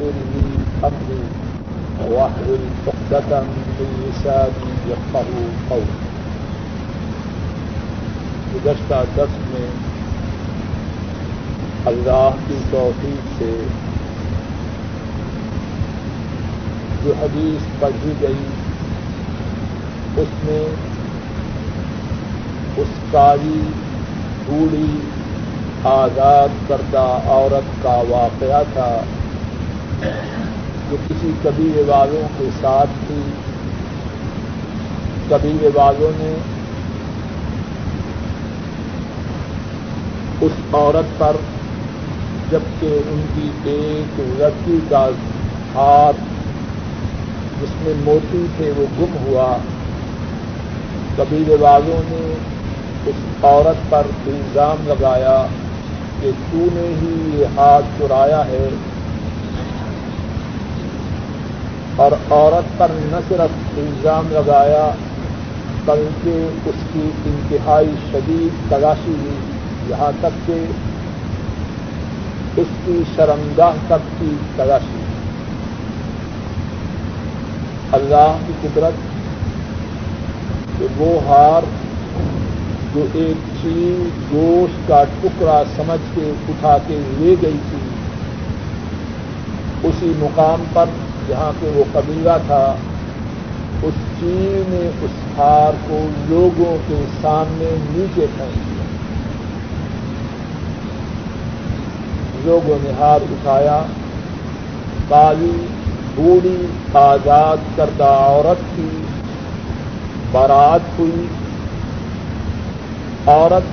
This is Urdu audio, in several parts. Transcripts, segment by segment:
ويسر لي أمري واحلل عقدة من لساني يفقهوا قولي گزشتہ دس میں اللہ کی توفیق سے جو حدیث پڑھی گئی اس میں اس کاری بوڑھی آزاد کردہ عورت کا واقعہ تھا جو کسی قبیلے والوں کے ساتھ تھی، قبیلے والوں نے اس عورت پر، جبکہ ان کی ایک لڑکی کا ہاتھ جس میں موتی تھے، وہ گم ہوا۔ قبیلے والوں نے اس عورت پر الزام لگایا کہ تو نے ہی یہ ہاتھ چرایا ہے۔ اور عورت پر نہ صرف الزام لگایا، بلکہ اس کی انتہائی شدید تلاشی ہوئی یہاں تک کہ اس کی شرمگاہ تک کی تلاشی۔ اللہ کی قدرت کہ وہ ہار جو ایک چیز گوشت کا ٹکڑا سمجھ کے اٹھا کے لے گئی تھی، اسی مقام پر جہاں پہ وہ قبیلہ تھا، اس چیز نے اس ہار کو لوگوں کے سامنے نیچے پھینک دیا۔ لوگوں نے ہار اٹھایا۔ کالی بوڑھی، آزاد کردہ عورت کی بارات ہوئی۔ عورت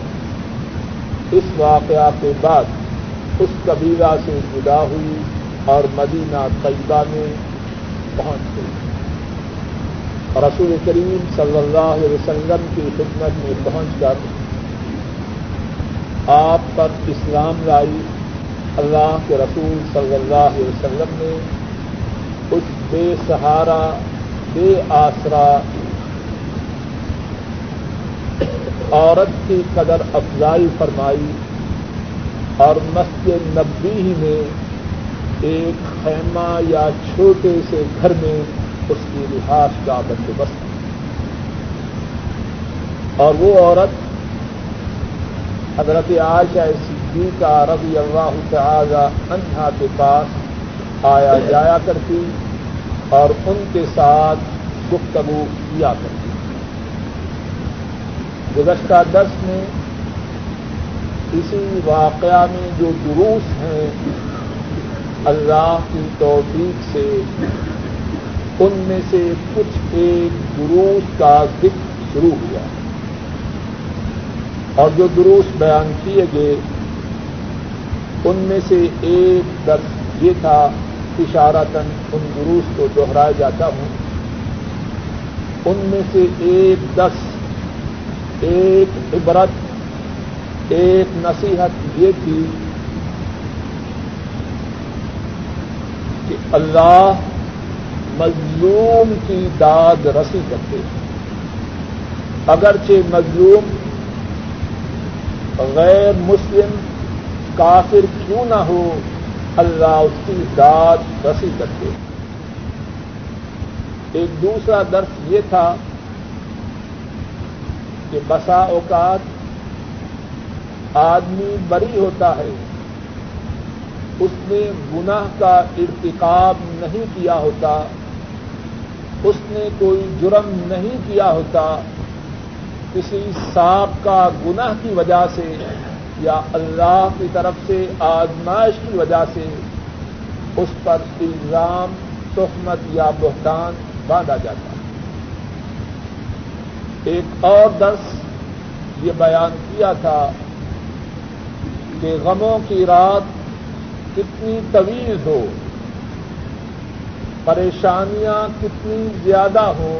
اس واقعہ کے بعد اس قبیلہ سے جدا ہوئی۔ اور مدینہ طیبہ میں پہنچ گئی رسول کریم صلی اللہ علیہ وسلم کی خدمت میں پہنچ کر آپ پر اسلام لائی۔ اللہ کے رسول صلی اللہ علیہ وسلم نے اس بے سہارا، بے آسرا عورت کی قدر افزائی فرمائی اور مسجد نبی ہی میں ایک خیمہ یا چھوٹے سے گھر میں اس کی رہائش کا بندوبست۔ اور وہ عورت حضرت عائشہ صدیقہ رضی اللہ تعالی عنہا کے پاس آیا جایا کرتی اور ان کے ساتھ گفتگو کیا کرتی۔ گزشتہ دس میں اسی واقعہ میں جو دروس ہیں اللہ کی توفیق سے ان میں سے کچھ ایک دروس کا ذکر شروع ہوا۔ اور جو دروس بیان کیے گئے، ان میں سے ایک درس یہ تھا اشارتن ان دروس کو دوہرایا جاتا ہوں۔ ان میں سے ایک درس، ایک عبرت، ایک نصیحت یہ تھی کہ اللہ مظلوم کی داد رسی کرتے ہیں۔ اگرچہ مظلوم غیر مسلم، کافر کیوں نہ ہو، اللہ اس کی داد رسی کرتے ایک دوسرا درس یہ تھا کہ بسا اوقات آدمی بری ہوتا ہے۔ اس نے گناہ کا ارتکاب نہیں کیا ہوتا، اس نے کوئی جرم نہیں کیا ہوتا، کسی سانپ کا گناہ کی وجہ سے یا اللہ کی طرف سے آزمائش کی وجہ سے اس پر الزام، تہمت یا بہتان باندھا جاتا۔ ہے ایک اور درس یہ بیان کیا تھا کہ غموں کی رات کتنی طویل ہو، پریشانیاں کتنی زیادہ ہوں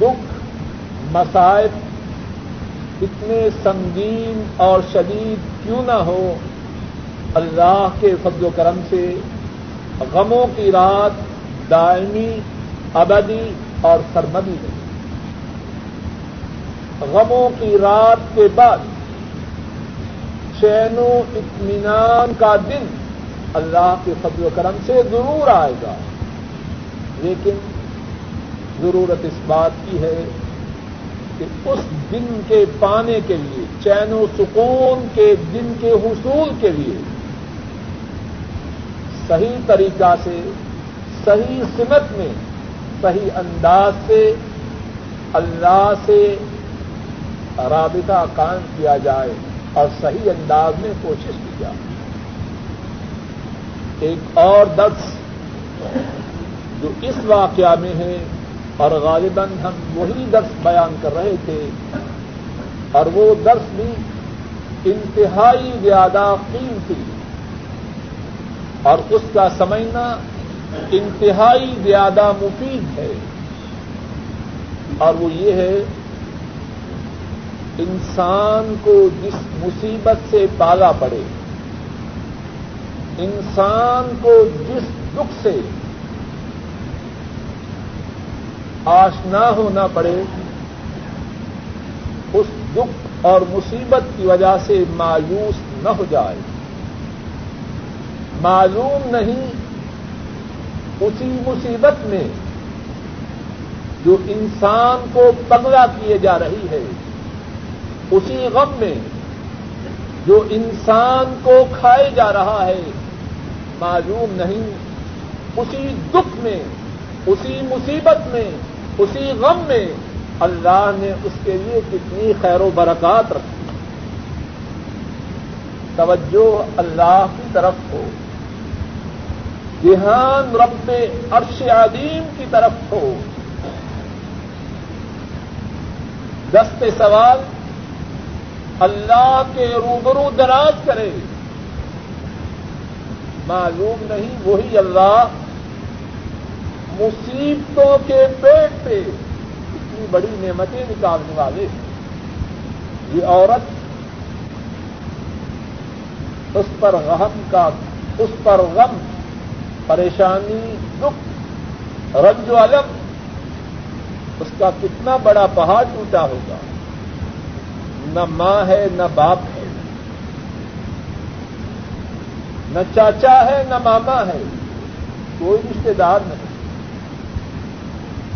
دکھ مسائب اتنے سنگین اور شدید کیوں نہ ہو، اللہ کے فضل و کرم سے غموں کی رات دائمی، ابدی اور سرمدی ہے۔ غموں کی رات کے بعد چین و اطمینان کا دن اللہ کے فضل و کرم سے ضرور آئے گا۔ لیکن ضرورت اس بات کی ہے کہ اس دن کے پانے کے لیے چین و سکون کے دن کے حصول کے لیے صحیح طریقہ سے، صحیح سمت میں، صحیح انداز سے اللہ سے رابطہ قائم کیا جائے۔ اور صحیح انداز میں کوشش کی جائے ایک اور درس جو اس واقعہ میں ہے، اور غالباً ہم وہی درس بیان کر رہے تھے، اور وہ درس بھی انتہائی زیادہ قیمتی اور اس کا سمجھنا انتہائی زیادہ مفید ہے۔ اور وہ یہ ہے انسان کو جس مصیبت سے پالا پڑے، انسان کو جس دکھ سے آشنا ہونا پڑے، اس دکھ اور مصیبت کی وجہ سے مایوس نہ ہو جائے۔ معلوم نہیں اسی مصیبت میں جو انسان کو پگلا کیے جا رہی ہے۔ اسی غم میں جو انسان کو کھائے جا رہا ہے، معلوم نہیں۔ اسی دکھ میں، اسی مصیبت میں، اسی غم میں اللہ نے اس کے لیے کتنی خیر و برکات رکھی۔ توجہ اللہ کی طرف ہو۔ دھیان رب عرش عظیم کی طرف ہو۔ دست سوال اللہ کے روبرو دراز کرے۔ معلوم نہیں، وہی اللہ مصیبتوں کے پیٹ پہ اتنی بڑی نعمتیں نکالنے والے۔ یہ عورت اس پر غم کا، اس پر غم، پریشانی، دکھ، رنج و علم اس کا کتنا بڑا پہاڑ ٹوٹا ہوگا۔ نہ ماں ہے، نہ باپ ہے۔ نہ چاچا ہے، نہ ماما ہے۔ کوئی رشتے دار نہیں۔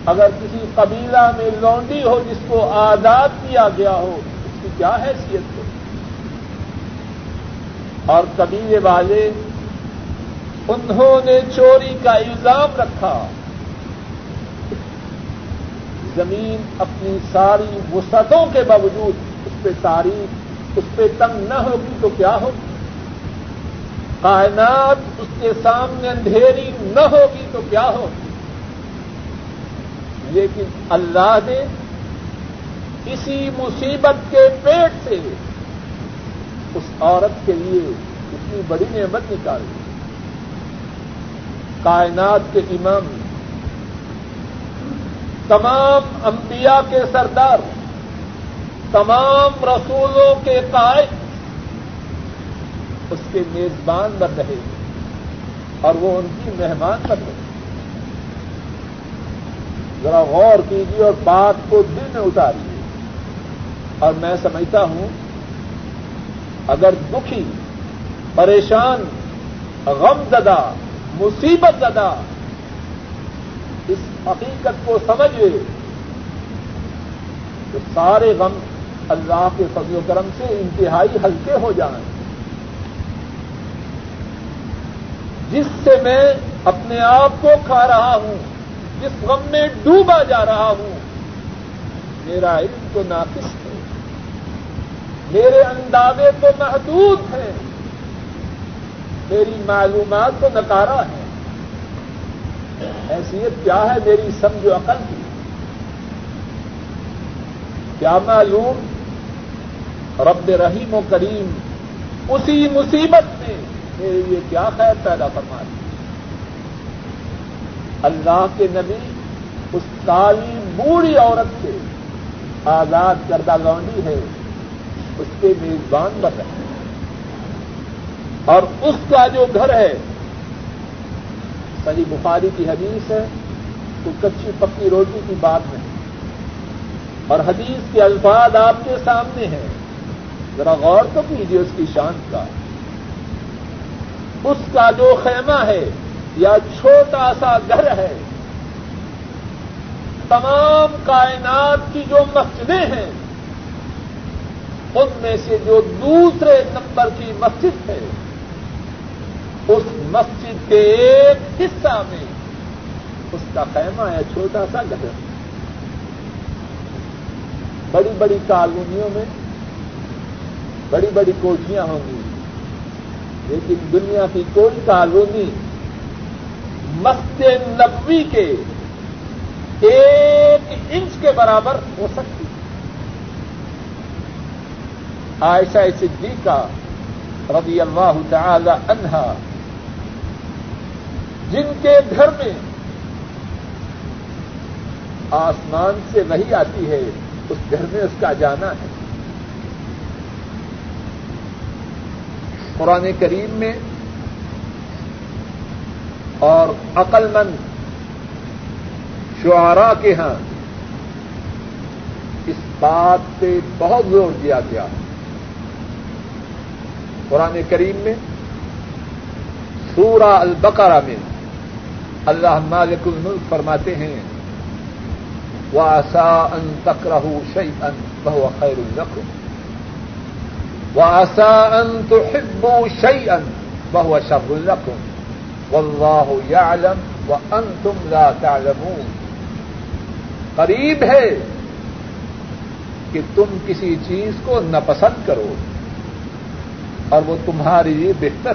اگر کسی قبیلہ میں لونڈی ہو جس کو آزاد کیا گیا ہو، اس کی کیا حیثیت ہو اور قبیلے والے، انہوں نے چوری کا الزام رکھا۔ زمین اپنی ساری وسعتوں کے باوجود پہ تاریخ اس پہ تنگ نہ ہوگی تو کیا ہوگی؟ کائنات اس کے سامنے اندھیری نہ ہوگی تو کیا ہوگی؟ لیکن اللہ نے اسی مصیبت کے پیٹ سے اس عورت کے لیے اتنی بڑی نعمت نکالی۔ کائنات کے امام، تمام انبیاء کے سردار تمام رسولوں کے قائد اس کے میزبان بن رہے اور وہ ان کی مہمان بن رہے ذرا غور کیجیے اور بات کو دل میں اتاریے۔ اور میں سمجھتا ہوں، اگر دکھی، پریشان، غم زدہ، مصیبت زدہ اس حقیقت کو سمجھے تو سارے غم اللہ کے فضل و کرم سے انتہائی ہلکے ہو جائیں۔ جس سے میں اپنے آپ کو کھا رہا ہوں، جس غم میں ڈوبا جا رہا ہوں، میرا علم تو ناقص ہے۔ میرے اندازے تو محدود ہیں۔ میری معلومات تو نکارا ہے۔ حیثیت کیا ہے میری سمجھ و عقل کی؟ کیا معلوم رب رحیم و کریم، اسی مصیبت میں میرے لیے کیا خیر پیدا فرما دی۔ اللہ کے نبی، اس کالی بوڑھی عورت سے آزاد کردہ لونڈی ہے، اس کے میزبان بن رہے ہیں اور اس کا جو گھر ہے، صحیح بخاری کی حدیث ہے، تو کچی پکی روٹی کی بات نہیں۔ اور حدیث کے الفاظ آپ کے سامنے ہیں۔ ذرا غور تو کیجیے اس کی شان کا۔ اس کا جو خیمہ ہے یا چھوٹا سا گھر ہے، تمام کائنات کی جو مسجدیں ہیں، ان میں سے جو دوسرے نمبر کی مسجد ہے، اس مسجد کے ایک حصہ میں اس کا خیمہ ہے، چھوٹا سا گھر۔ بڑی بڑی کالونیوں میں بڑی بڑی کوٹیاں ہوں گی۔ لیکن دنیا کی کوئی کالونی مسجد نبوی کے ایک انچ کے برابر ہو سکتی۔ عائشہ صدیقہ رضی اللہ تعالی عنہا، جن کے گھر میں آسمان سے وہی آتی ہے، اس گھر میں اس کا جانا ہے۔ قرآن کریم میں اور عقل مند شعرا کے ہاں اس بات پہ بہت زور دیا گیا۔ قرآن کریم میں سورہ البقرہ میں اللہ مالک الملک فرماتے ہیں وہ آسا ان تکرہ شعی ان بہو خیر الرقم وہ آسا ان تو ہبو شعی ان بہو شب الرقم واللہ یعلم و تم لا تعلمون. قریب ہے کہ تم کسی چیز کو ناپسند کرو اور وہ تمہارے لیے بہتر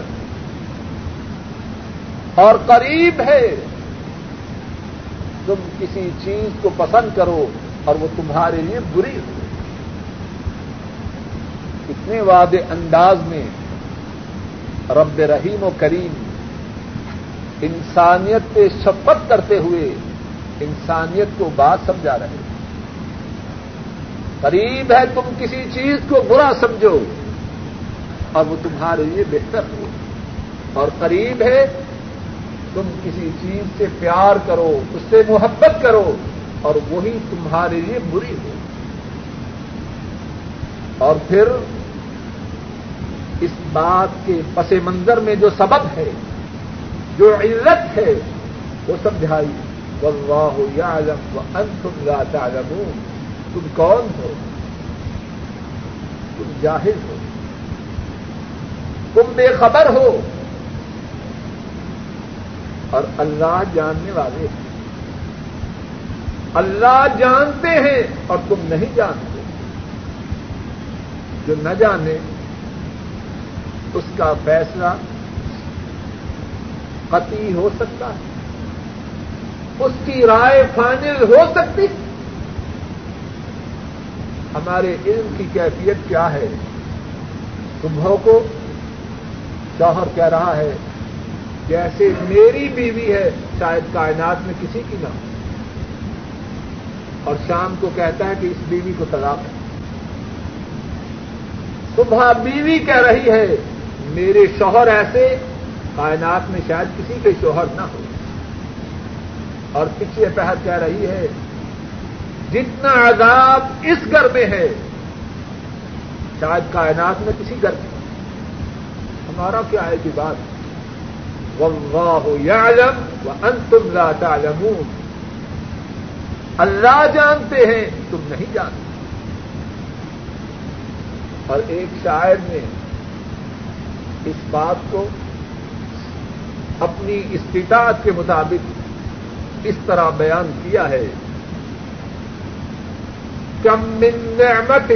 اور قریب ہے تم کسی چیز کو پسند کرو اور وہ تمہارے لیے بری ہو۔ اتنے وعدے انداز میں رب رحیم و کریم انسانیت پہ شپت کرتے ہوئے انسانیت کو بات سمجھا رہے قریب ہے تم کسی چیز کو برا سمجھو، اور وہ تمہارے لیے بہتر ہو۔ اور قریب ہے تم کسی چیز سے پیار کرو، اس سے محبت کرو، اور وہی تمہارے لیے بری ہو۔ اور پھر اس بات کے پس منظر میں جو سبب ہے، جو علت ہے، وہ سمجھائی واللہ یعلم وانتم لا تعلمون۔ تم کون ہو؟ تم جاہل ہو۔ تم بے خبر ہو۔ اور اللہ جاننے والے ہیں۔ اللہ جانتے ہیں اور تم نہیں جانتے۔ جو نہ جانے اس کا فیصلہ قطعی ہو سکتا ہے۔ اس کی رائے فائنل ہو سکتی۔ ہمارے علم کی کیفیت کیا ہے؟ صبح کو شوہر کہہ رہا ہے، جیسے میری بیوی ہے، شاید کائنات میں کسی کی نہ ہو۔ اور شام کو کہتا ہے کہ اس بیوی کو طلاق ہے۔ صبح بیوی کہہ رہی ہے میرے شوہر ایسے، کائنات میں شاید کسی کے شوہر نہ ہو۔ اور پچھلے پہر کہہ رہی ہے، جتنا عذاب اس گھر میں ہے، شاید کائنات میں کسی گھر میں۔ ہمارا کیا ہے کہ بات؟ واللہ یعلم وانتم لا تعلمون۔ اللہ جانتے ہیں، تم نہیں جانتے۔ اور ایک شاعر نے اس بات کو اپنی استطاعت کے مطابق اس طرح بیان کیا ہے۔ کم من نعمت،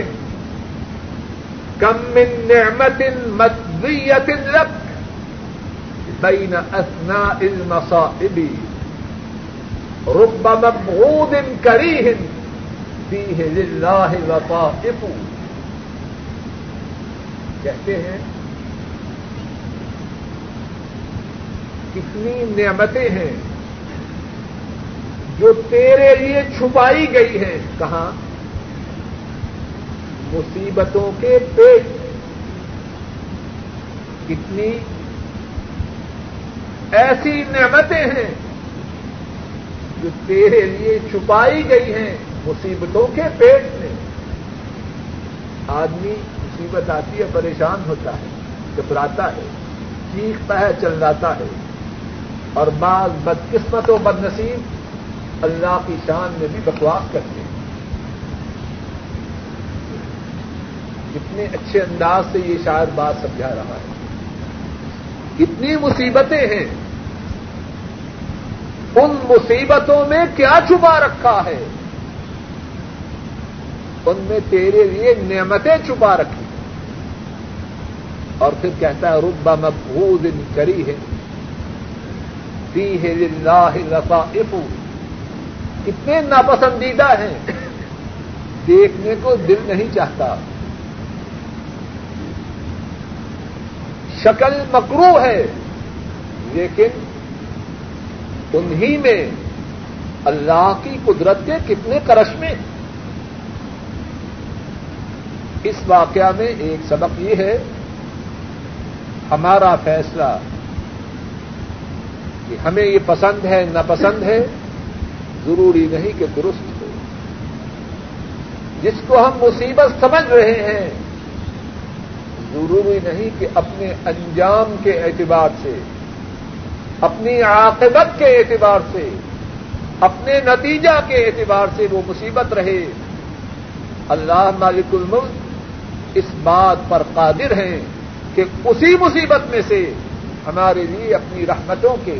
کم من نعمت مدویت لک بین اثناء المصائب، رب مبغوض کریہ فیہ للہ لطائف کہتے ہیں کتنی نعمتیں ہیں جو تیرے لیے چھپائی گئی ہیں کہاں مصیبتوں کے پیٹ کتنی ایسی نعمتیں ہیں جو تیرے لیے چھپائی گئی ہیں مصیبتوں کے پیٹ میں آدمی مصیبت آتی ہے، پریشان ہوتا ہے، گھبراتا ہے، چیختا ہے چل جاتا ہے اور بعض بدقسمت و بد نصیب اللہ کی شان میں بھی بکواس کرتے ہیں۔ کتنے اچھے انداز سے یہ شاید بات سمجھا رہا ہے۔ کتنی مصیبتیں ہیں۔ ان مصیبتوں میں کیا چھپا رکھا ہے۔ ان میں تیرے لیے نعمتیں چھپا رکھی اور پھر کہتا ہے ربا مقبوض کری ہے فی اللہ لطائف. کتنے ناپسندیدہ ہیں. دیکھنے کو دل نہیں چاہتا. شکل مکرو ہے. لیکن انہی میں اللہ کی قدرت کے کتنے کرشمے اس واقعہ میں ایک سبق یہ ہے. ہمارا فیصلہ کہ ہمیں یہ پسند ہے، ناپسند ہے، ضروری نہیں کہ درست ہو۔ جس کو ہم مصیبت سمجھ رہے ہیں، ضروری نہیں کہ اپنے انجام کے اعتبار سے، اپنی عاقبت کے اعتبار سے، اپنے نتیجہ کے اعتبار سے وہ مصیبت رہے۔ اللہ مالک الملک اس بات پر قادر ہیں کہ اسی مصیبت میں سے ہمارے لیے اپنی رحمتوں کے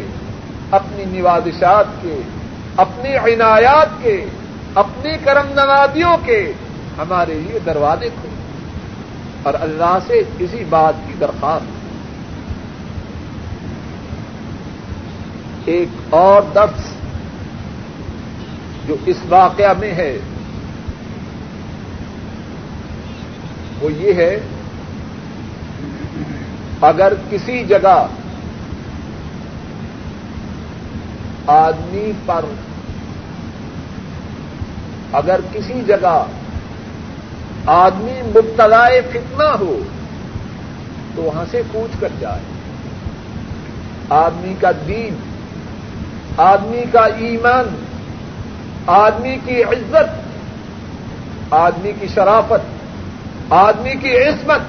اپنی نوازشات کے، اپنی عنایات کے، اپنی کرم نوادیوں کے ہمارے لیے دروازے کھولے اور اللہ سے اسی بات کی درخواست۔ ایک اور درس جو اس واقعہ میں ہے، وہ یہ ہے، اگر کسی جگہ آدمی پر اگر کسی جگہ آدمی مبتلا فتنہ ہو تو وہاں سے کوچ کر جائے۔ آدمی کا دین، آدمی کا ایمان، آدمی کی عزت، آدمی کی شرافت، آدمی کی عصمت،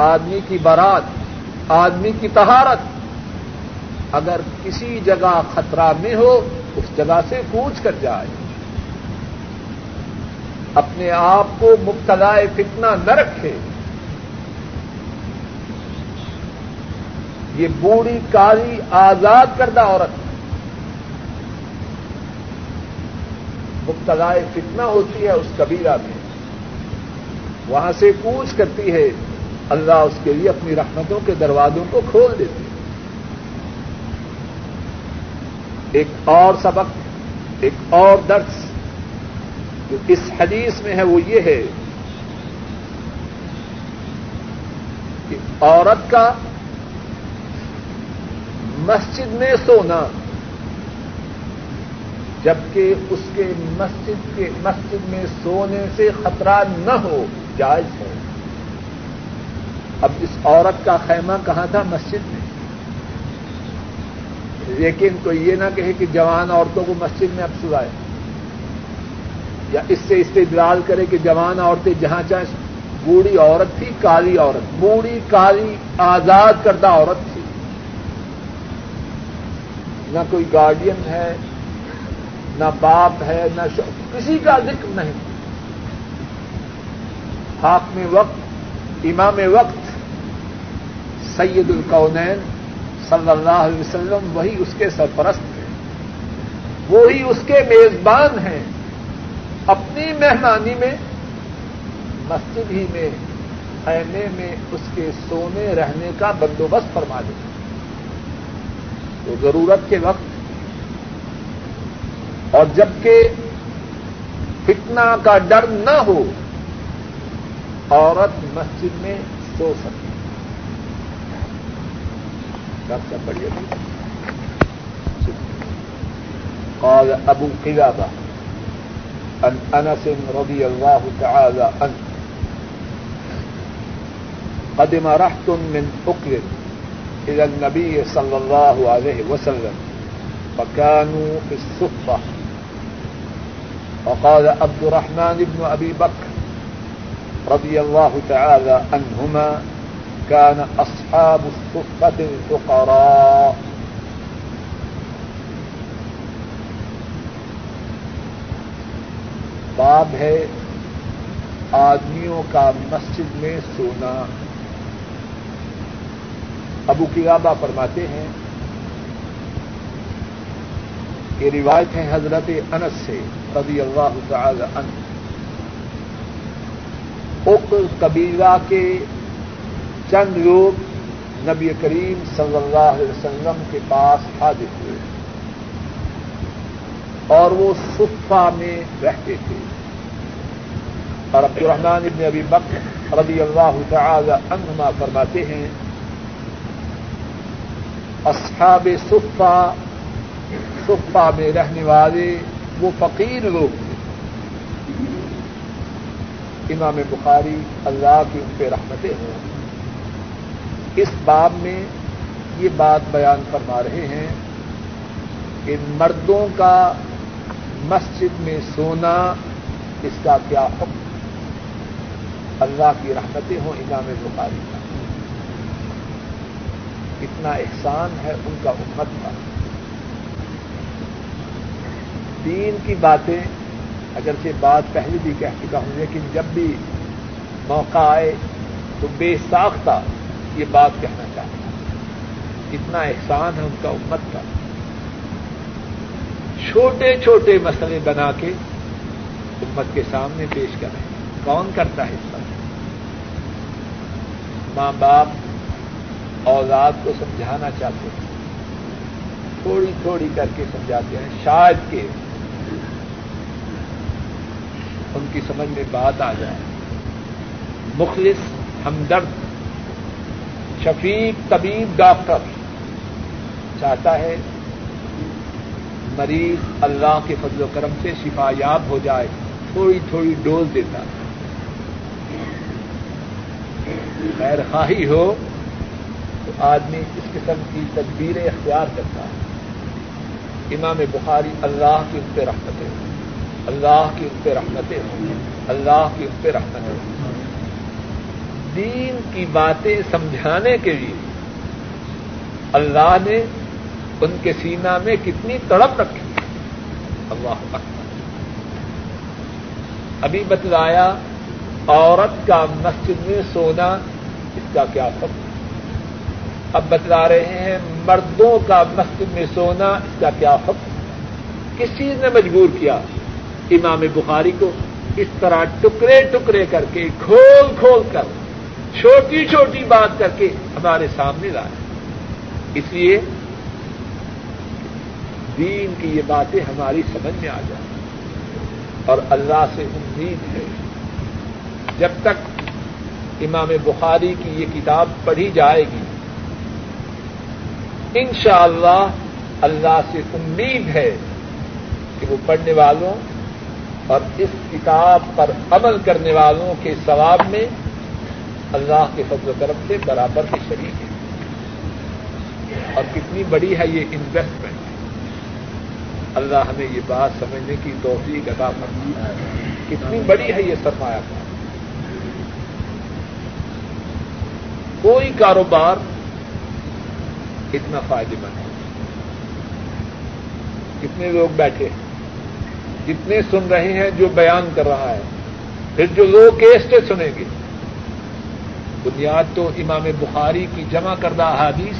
آدمی کی برات، آدمی کی تہارت اگر کسی جگہ خطرہ میں ہو، اس جگہ سے کوچ کر جائے۔ اپنے آپ کو مبتلا فتنہ نہ رکھے۔ یہ بوڑھی کالی آزاد کردہ عورت۔ مبتلا فتنہ ہوتی ہے اس کبیرہ میں۔ وہاں سے پوچھ کرتی ہے۔ اللہ اس کے لیے اپنی رحمتوں کے دروازوں کو کھول دیتی ہے۔ ایک اور سبق، ایک اور درس۔ جو اس حدیث میں ہے وہ یہ ہے کہ عورت کا مسجد میں سونا، جبکہ اس کے مسجد کے مسجد میں سونے سے خطرہ نہ ہو، جائز ہے۔ اب اس عورت کا خیمہ کہاں تھا؟ مسجد میں۔ لیکن کوئی یہ نہ کہے کہ جوان عورتوں کو مسجد میں اب سلائے یا اس سے استدلال کرے کہ جوان عورتیں جہاں چاہے بوڑھی عورت تھی، کالی عورت، بوڑھی، کالی، آزاد کردہ عورت تھی۔ نہ کوئی گارڈین ہے، نہ باپ ہے، نہ کسی کا ذکر نہیں۔ حاکم میں وقت، امام وقت، سید القونین صلی اللہ علیہ وسلم وہی اس کے سرپرست ہیں۔ وہی اس کے میزبان ہیں۔ اپنی مہمانی میں، مسجد ہی میں، خیمے میں اس کے سونے رہنے کا بندوبست فرما دے۔ تو ضرورت کے وقت، اور جبکہ فتنا کا ڈر نہ ہو، عورت مسجد میں سو سکتی۔ سب سے بڑھیا اور ابو قلعہ عن أنس رضي الله تعالى عنه قدم رحت من أكل إلى النبي صلى الله عليه وسلم فكانوا في الصفة وقال عبد الرحمن بن أبي بكر رضي الله تعالى عنهما كان أصحاب الصفة الفقراء. باب ہے آدمیوں کا مسجد میں سونا. ابو کلابہ فرماتے ہیں، یہ روایت ہے حضرت انس سے رضی اللہ تعالی عنہ. اک قبیلہ کے چند لوگ نبی کریم صلی اللہ علیہ وسلم کے پاس حاضر ہوئے اور وہ صفا میں رہتے تھے۔ اور عبد الرحمان ابن ابی بکر رضی اللہ تعالی عنہما فرماتے ہیں، اصحاب صفا صفا میں رہنے والے وہ فقیر لوگ تھے۔ امام بخاری اللہ کی ان پہ رحمتیں ہوں۔ اس باب میں یہ بات بیان فرما رہے ہیں کہ مردوں کا مسجد میں سونا اس کا کیا حکم؟ اللہ کی رحمتیں ہوں امام بخاری کا۔ اتنا احسان ہے ان کا امت کا۔ دین کی باتیں اگرچہ بات پہلے بھی کہہ چکا ہوں، لیکن جب بھی موقع آئے تو بے ساختہ یہ بات کہنا چاہتا ہوں۔ اتنا احسان ہے ان کا امت کا۔ چھوٹے چھوٹے مسئلے بنا کے امت کے سامنے پیش کر رہے ہیں کون کرتا ہے اس پر؟ ماں باپ، اولاد کو سمجھانا چاہتے ہیں۔ تھوڑی تھوڑی کر کے سمجھاتے ہیں۔ شاید کہ ان کی سمجھ میں بات آ جائے۔ مخلص ہمدرد شفیق طبیب ڈاکٹر چاہتا ہے مریض اللہ کے فضل و کرم سے شفا یاب ہو جائے، تھوڑی تھوڑی ڈوز دیتا۔ ہے خیر خواہی ہو تو آدمی اس قسم کی تدبیریں اختیار کرتا ہے۔ امام بخاری اللہ کی اس پہ رحمتیں ہوں اللہ کی اس پہ رحمتیں ہوں اللہ کی اس پہ رحمتیں ہوں دین کی باتیں سمجھانے کے لیے اللہ نے ان کے سینا میں کتنی تڑپ رکھی۔ اللہ اکبر۔ ابھی بتلایا عورت کا مسجد میں سونا اس کا کیا فرق اب بتلا رہے ہیں مردوں کا مسجد میں سونا اس کا کیا فرق کس چیز نے مجبور کیا؟ امام بخاری کو اس طرح ٹکڑے ٹکڑے کر کے کھول کھول کر چھوٹی چھوٹی بات کر کے ہمارے سامنے لائے۔ اس لیے دین کی یہ باتیں ہماری سمجھ میں آ جائیں۔ اور اللہ سے امید ہے۔ جب تک امام بخاری کی یہ کتاب پڑھی جائے گی، انشاءاللہ اللہ اللہ سے امید ہے کہ وہ پڑھنے والوں اور اس کتاب پر عمل کرنے والوں کے ثواب میں اللہ کے فضل و کرم سے برابر کی شریک ہے اور کتنی بڑی ہے یہ انویسٹمنٹ اللہ ہمیں یہ بات سمجھنے کی توفیق عطا کرتی کتنی بڑی ہے یہ سرمایہ کار۔ کوئی کاروبار اتنا فائدے مند ہے۔ کتنے لوگ بیٹھے جتنے سن رہے ہیں جو بیان کر رہا ہے۔ پھر جو لوگ کیسٹے سنیں گے۔ بنیاد تو امام بخاری کی جمع کردہ احادیث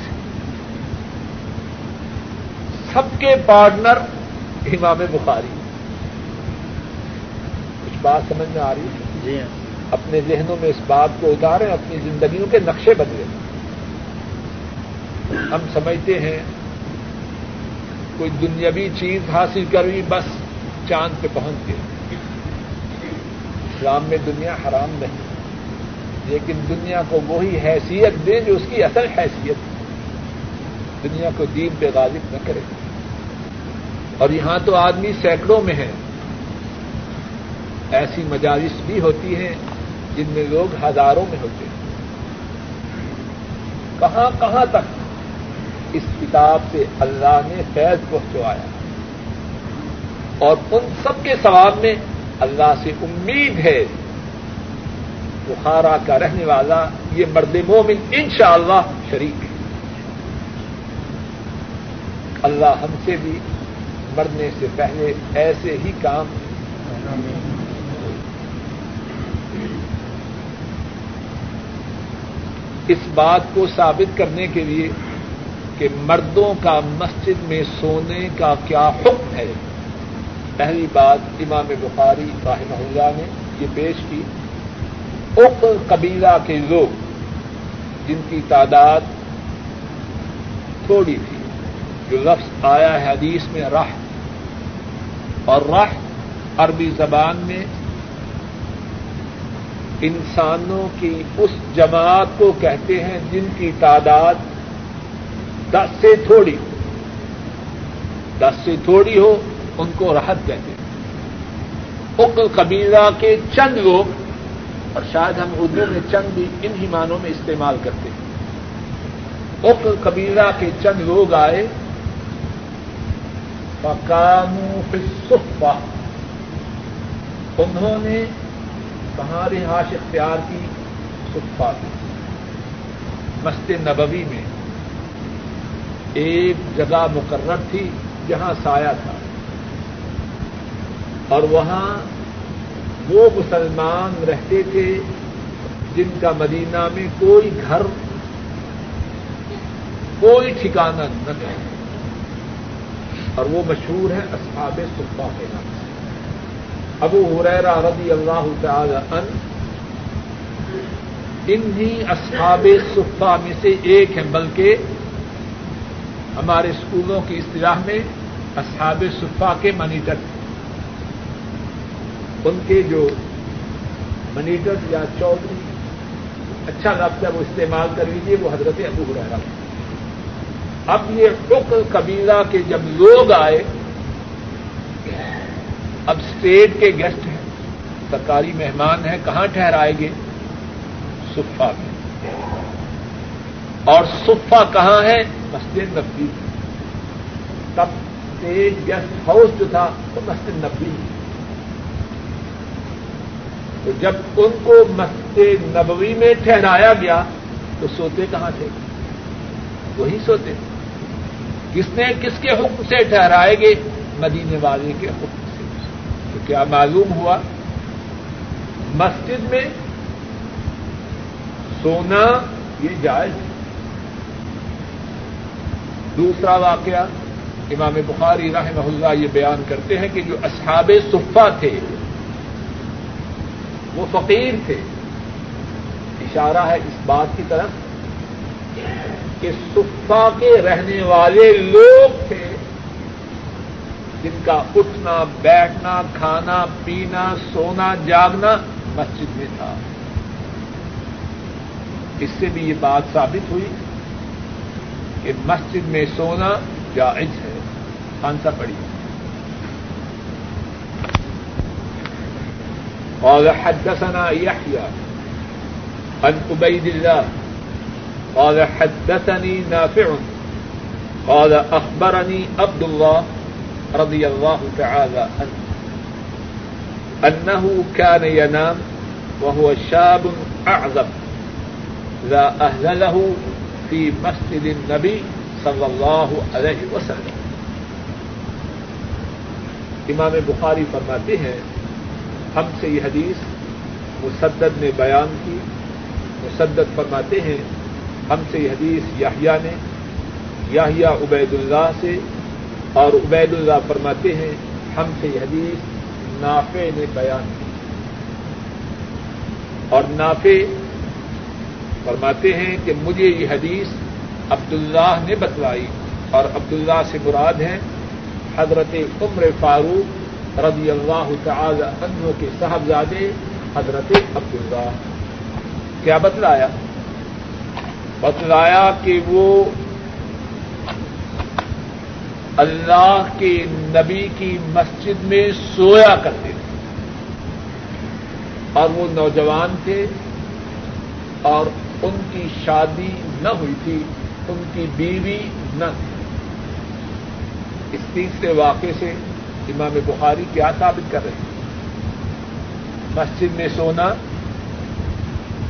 سب کے پارٹنر امام بخاری۔ کچھ بات سمجھ میں آ رہی ہے؟ جی ہاں۔ اپنے ذہنوں میں اس بات کو اتاریں اپنی زندگیوں کے نقشے بدلے ہم سمجھتے ہیں کوئی دنیاوی چیز حاصل کری بس چاند پہ پہنچ گئے اسلام میں دنیا حرام نہیں۔ لیکن دنیا کو وہی حیثیت دے جو اس کی اصل حیثیت دنیا کو دین پہ غالب نہ کرے۔ اور یہاں تو آدمی سینکڑوں میں ہے ایسی مجالس بھی ہوتی ہیں جن میں لوگ ہزاروں میں ہوتے ہیں۔ کہاں کہاں تک اس کتاب سے اللہ نے فیض پہنچوایا؟ اور ان سب کے ثواب میں اللہ سے امید ہے۔ بخارا کا رہنے والا یہ مرد مومن انشاءاللہ اللہ شریک ہے۔ اللہ ہم سے بھی مرنے سے پہلے ایسے ہی کام اس بات کو ثابت کرنے کے لیے کہ مردوں کا مسجد میں سونے کا کیا حکم ہے۔ پہلی بات امام بخاری رحمہ اللہ نے یہ پیش کی اک قبیلہ کے لوگ جن کی تعداد تھوڑی تھی، جو لفظ آیا ہے حدیث میں راہ اور راہ عربی زبان میں انسانوں کی اس جماعت کو کہتے ہیں جن کی تعداد دس سے تھوڑی ہو۔ دس سے تھوڑی ہو، ان کو راحت کہتے ہیں۔ اک قبیلہ کے چند لوگ اور شاید ہم اردو میں چند بھی ان ہی معنوں میں استعمال کرتے ہیں۔ اک قبیلہ کے چند لوگ آئے۔ پکانو صفا انہوں نے کہاں رہائش اختیار کی صفا کی مسجد نبوی میں ایک جگہ مقرر تھی جہاں سایہ تھا۔ اور وہاں وہ مسلمان رہتے تھے جن کا مدینہ میں کوئی گھر، کوئی ٹھکانا نہ تھا۔ اور وہ مشہور ہے اصحاب صفا کے نام سے۔ ابو حریرا رضی اللہ تعالی ان انہی اصحاب صفا میں سے ایک ہیں، بلکہ ہمارے اسکولوں کی اصطلاح میں اصحاب صفا کے منیٹر تھے۔ ان کے جو منیٹر یا چودھری اچھا لفظ ہے وہ استعمال کر لیجیے وہ حضرت ابو رہا اب یہ ٹک قبیلہ کے جب لوگ آئے، اب اسٹیٹ کے گیسٹ ہیں، سرکاری مہمان ہیں، کہاں ٹھہرائے گے صفا میں۔ اور صفا کہاں ہے؟ مسجد نبی تب اسٹیٹ گیسٹ ہاؤس جو تھا، وہ مسجد نبی تو جب ان کو مسجد نبوی میں ٹھہرایا گیا، تو سوتے کہاں تھے؟ وہی سوتے۔ کس نے کس کے حکم سے ٹھہرائے گے؟ مدینے والے کے حکم سے۔ تو کیا معلوم ہوا؟ مسجد میں سونا یہ جائز ہے۔ دوسرا واقعہ، امام بخاری رحمہ اللہ یہ بیان کرتے ہیں کہ جو اصحاب صفا تھے وہ فقیر تھے۔ اشارہ ہے اس بات کی طرف کہ صفا کے رہنے والے لوگ تھے جن کا اٹھنا، بیٹھنا، کھانا، پینا، سونا، جاگنا مسجد میں تھا۔ اس سے بھی یہ بات ثابت ہوئی کہ مسجد میں سونا جائز ہے۔ آنسر پڑی قال حدثنا يحيى عن عبيد الله قال حدثني نافع قال أخبرني عبد الله رضي الله تعالى عنه أنه كان ينام وهو شاب أعظم لا أهل له في مسجد النبي صلى الله عليه وسلم. امام بخاری فرماتے ہیں ہم سے یہ حدیث مسدد نے بیان کی، مسدد فرماتے ہیں، ہم سے یہ حدیث یاہیا نے یاہیا عبید اللہ سے، اور عبید اللہ فرماتے ہیں، ہم سے یہ حدیث نافع نے بیان کی۔ اور نافع فرماتے ہیں کہ مجھے یہ حدیث عبداللہ نے بتلائی، اور عبداللہ سے مراد ہیں حضرت عمر فاروق رضی اللہ تعالی عنہ کے صاحبزادے حضرت عبداللہ۔ کیا بتلایا؟ بتلایا کہ وہ اللہ کے نبی کی مسجد میں سویا کرتے تھے۔ اور وہ نوجوان تھے اور ان کی شادی نہ ہوئی تھی، ان کی بیوی نہ تھی۔ اس تیسرے واقعے سے امام بخاری کیا ثابت کر رہے ہیں؟ مسجد میں سونا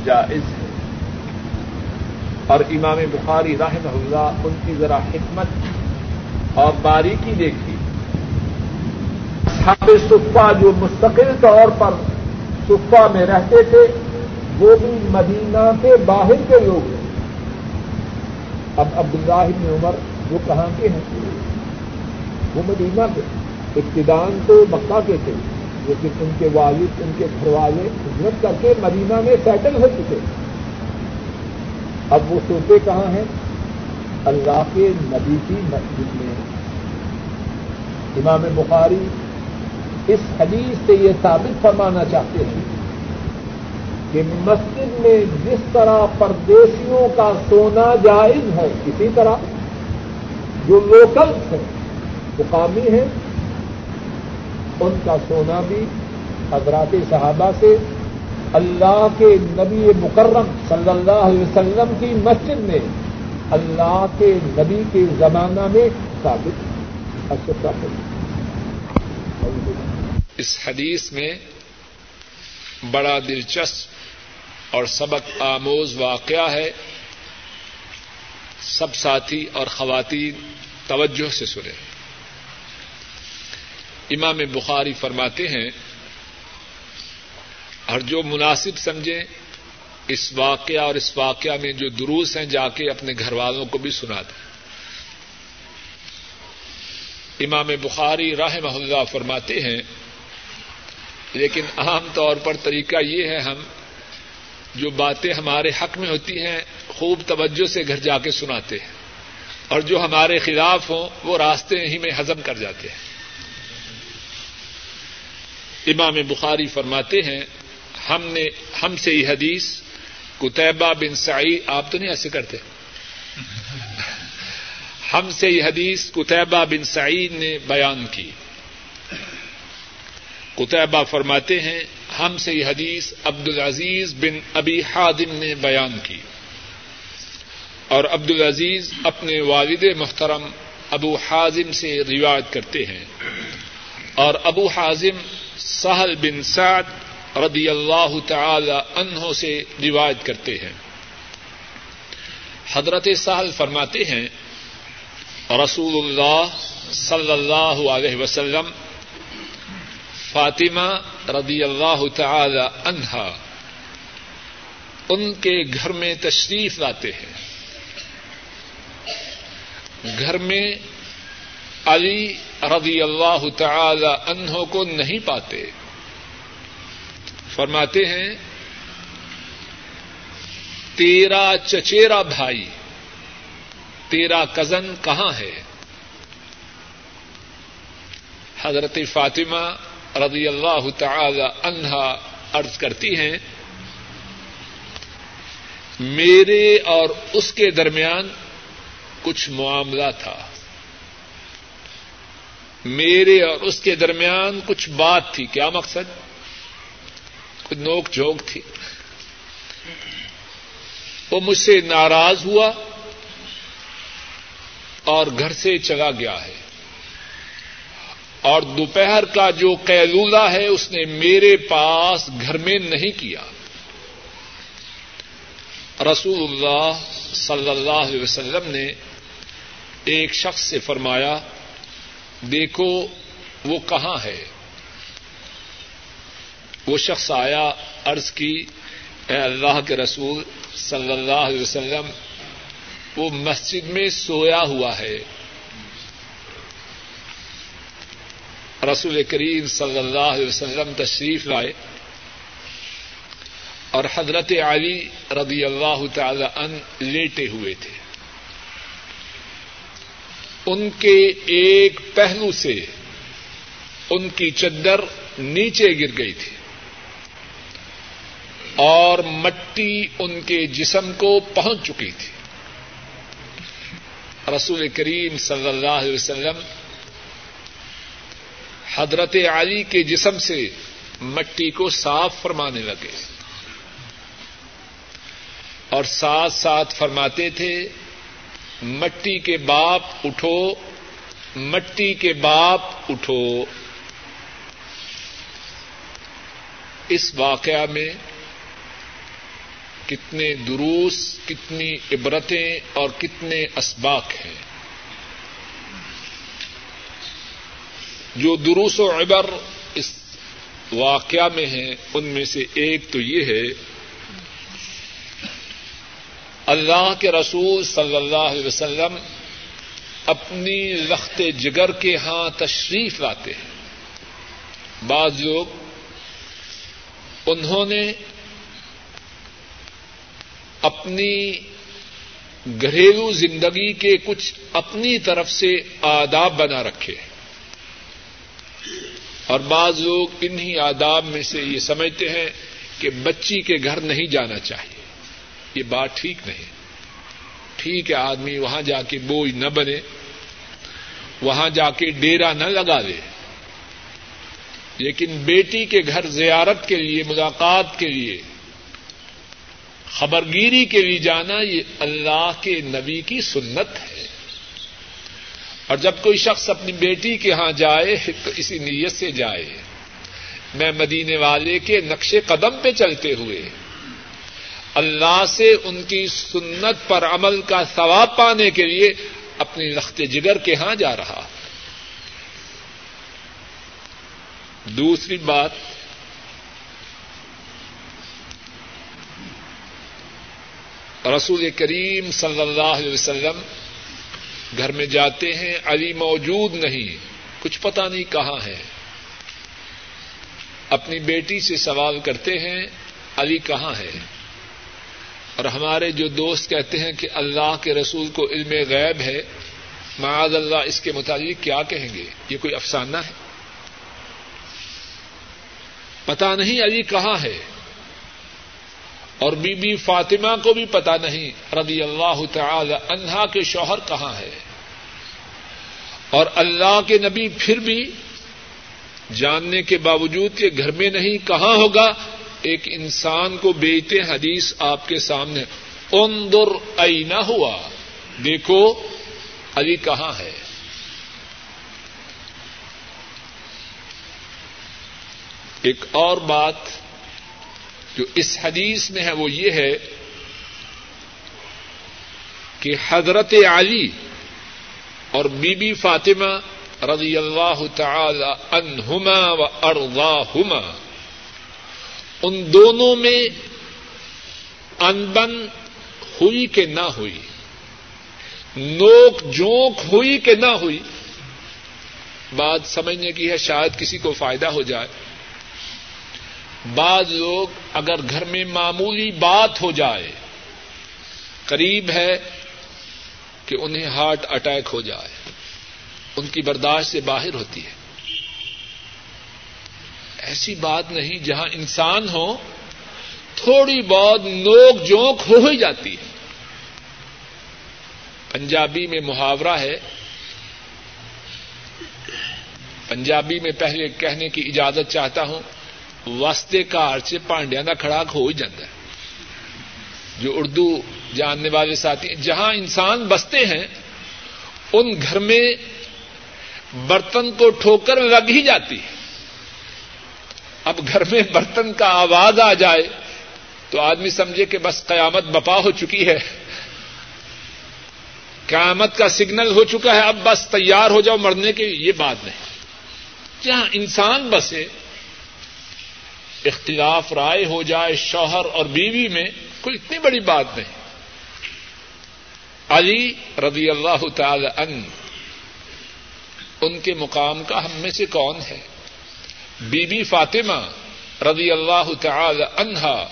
جائز ہے۔ اور امام بخاری رحم اللہ ان کی ذرا حکمت اور باریکی دیکھی چھاپے صفا جو مستقل طور پر صفا میں رہتے تھے، وہ بھی مدینہ کے باہر کے لوگ ہیں۔ اب عبداللہ بن عمر وہ کہاں کے ہیں؟ وہ مدینہ کے۔ ابتدان تو مکہ کے تھے، لیکن ان کے والد، ان کے گھر والے ہجرت کر کے مدینہ میں سیٹل ہو چکے۔ اب وہ سوتے کہاں ہیں؟ اللہ کے نبی کی مسجد میں۔ امام بخاری اس حدیث سے یہ ثابت فرمانا چاہتے ہیں کہ مسجد میں جس طرح پردیسیوں کا سونا جائز ہے، اسی طرح جو لوکلس ہیں، مقامی ہیں ان کا سونا بھی حضرات صحابہ سے اللہ کے نبی مکرم صلی اللہ علیہ وسلم کی مسجد میں اللہ کے نبی کے زمانہ میں ثابت اس حدیث میں بڑا دلچسپ اور سبق آموز واقعہ ہے۔ سب ساتھی اور خواتین توجہ سے سنیں۔ امام بخاری فرماتے ہیں، اور جو مناسب سمجھیں، اس واقعہ اور اس واقعہ میں جو دروس ہیں، جا کے اپنے گھر والوں کو بھی سنا دیں۔ امام بخاری راہ محلہ فرماتے ہیں، لیکن عام طور پر طریقہ یہ ہے، ہم جو باتیں ہمارے حق میں ہوتی ہیں، خوب توجہ سے گھر جا کے سناتے ہیں، اور جو ہمارے خلاف ہوں، وہ راستے ہی میں ہزم کر جاتے ہیں۔ امام بخاری فرماتے ہیں، ہم نے، ہم سے یہ حدیث کتبہ بن سعید، آپ تو نہیں ایسے کرتے۔ ہم سے یہ حدیث کتبہ بن سعید نے بیان کی۔ کتبہ فرماتے ہیں، ہم سے یہ حدیث عبد العزیز بن ابی حادم نے بیان کی۔ اور عبد العزیز اپنے والد محترم ابو حازم سے روایت کرتے ہیں۔ اور ابو حازم سہل بن سعد رضی اللہ تعالی عنہ سے روایت کرتے ہیں۔ حضرت سہل فرماتے ہیں، رسول اللہ صلی اللہ علیہ وسلم، فاطمہ رضی اللہ تعالی عنہا، ان کے گھر میں تشریف لاتے ہیں۔ گھر میں علی رضی اللہ تعالی عنہ کو نہیں پاتے۔ فرماتے ہیں، تیرا چچیرا بھائی، تیرا کزن کہاں ہے؟ حضرت فاطمہ رضی اللہ تعالی عنہا ارض کرتی ہیں، میرے اور اس کے درمیان کچھ معاملہ تھا۔ میرے اور اس کے درمیان کچھ بات تھی۔ کیا مقصد؟ کچھ نوک جھوک تھی۔ وہ مجھ سے ناراض ہوا اور گھر سے چلا گیا ہے۔ اور دوپہر کا جو قیلولہ ہے، اس نے میرے پاس گھر میں نہیں کیا۔ رسول اللہ صلی اللہ علیہ وسلم نے ایک شخص سے فرمایا دیکھو وہ کہاں ہے۔ وہ شخص آیا عرض کی، اے اللہ کے رسول صلی اللہ علیہ وسلم، وہ مسجد میں سویا ہوا ہے۔ رسول کریم صلی اللہ علیہ وسلم تشریف لائے۔ اور حضرت علی رضی اللہ تعالی ان لیٹے ہوئے تھے۔ ان کے ایک پہلو سے ان کی چدر نیچے گر گئی تھی اور مٹی ان کے جسم کو پہنچ چکی تھی۔ رسول کریم صلی اللہ علیہ وسلم حضرت علی کے جسم سے مٹی کو صاف فرمانے لگے اور ساتھ ساتھ فرماتے تھے مٹی کے باپ اٹھو، مٹی کے باپ اٹھو۔ اس واقعہ میں کتنے دروس، کتنی عبرتیں اور کتنے اسباق ہیں۔ جو دروس و عبر اس واقعہ میں ہیں، ان میں سے ایک تو یہ ہے اللہ کے رسول صلی اللہ علیہ وسلم اپنی رخت جگر کے ہاں تشریف لاتے ہیں۔ بعض لوگ انہوں نے اپنی گھریلو زندگی کے کچھ اپنی طرف سے آداب بنا رکھے۔ اور بعض لوگ انہی آداب میں سے یہ سمجھتے ہیں کہ بچی کے گھر نہیں جانا چاہیے۔ یہ بات ٹھیک نہیں۔ ٹھیک ہے آدمی وہاں جا کے بوجھ نہ بنے، وہاں جا کے ڈیرا نہ لگا دے۔ لیکن بیٹی کے گھر زیارت کے لیے، ملاقات کے لیے، خبرگیری کے لیے جانا یہ اللہ کے نبی کی سنت ہے۔ اور جب کوئی شخص اپنی بیٹی کے ہاں جائے، تو اسی نیت سے جائے۔ میں مدینے والے کے نقش قدم پہ چلتے ہوئے اللہ سے ان کی سنت پر عمل کا ثواب پانے کے لیے اپنی رخت جگر کے ہاں جا رہا۔ دوسری بات، رسول کریم صلی اللہ علیہ وسلم گھر میں جاتے ہیں، علی موجود نہیں، کچھ پتا نہیں کہاں ہے۔ اپنی بیٹی سے سوال کرتے ہیں، علی کہاں ہے؟ اور ہمارے جو دوست کہتے ہیں کہ اللہ کے رسول کو علم غیب ہے، معاذ اللہ اس کے متعلق کیا کہیں گے؟ یہ کوئی افسانہ ہے؟ پتا نہیں علی کہاں ہے۔ اور بی بی فاطمہ کو بھی پتا نہیں۔ رضی اللہ تعالی انہا کے شوہر کہاں ہے۔ اور اللہ کے نبی پھر بھی جاننے کے باوجود کہ گھر میں نہیں، کہاں ہوگا؟ ایک انسان کو بیچتے حدیث آپ کے سامنے۔ اندر اینا ہوا۔ دیکھو علی کہاں ہے۔ ایک اور بات جو اس حدیث میں ہے وہ یہ ہے کہ حضرت علی اور بی بی فاطمہ رضی اللہ تعالی عنہما و ارضاہما ان دونوں میں انبن ہوئی کہ نہ ہوئی، نوک جوک ہوئی کہ نہ ہوئی، بات سمجھنے کی ہے، شاید کسی کو فائدہ ہو جائے۔ بعض لوگ اگر گھر میں معمولی بات ہو جائے، قریب ہے کہ انہیں ہارٹ اٹیک ہو جائے، ان کی برداشت سے باہر ہوتی ہے۔ ایسی بات نہیں جہاں انسان ہو، تھوڑی بہت نوک جوک ہو ہی جاتی ہے۔ پنجابی میں محاورہ ہے۔ پنجابی میں پہلے کہنے کی اجازت چاہتا ہوں، واسطے کار سے پانڈیا کا کھڑاک ہو ہی جاتا ہے۔ جو اردو جاننے والے ساتھی جہاں انسان بستے ہیں، ان گھر میں برتن کو ٹھوکر لگ ہی جاتی ہے۔ اب گھر میں برتن کا آواز آ جائے تو آدمی سمجھے کہ بس قیامت بپا ہو چکی ہے۔ قیامت کا سگنل ہو چکا ہے، اب بس تیار ہو جاؤ مرنے کے یہ بات نہیں۔ جہاں انسان بسے، اختلاف رائے ہو جائے شوہر اور بیوی میں، کوئی اتنی بڑی بات نہیں۔ علی رضی اللہ تعالی ان ان کے مقام کا ہم میں سے کون ہے؟ بی بی فاطمہ رضی اللہ تعالی عنہا،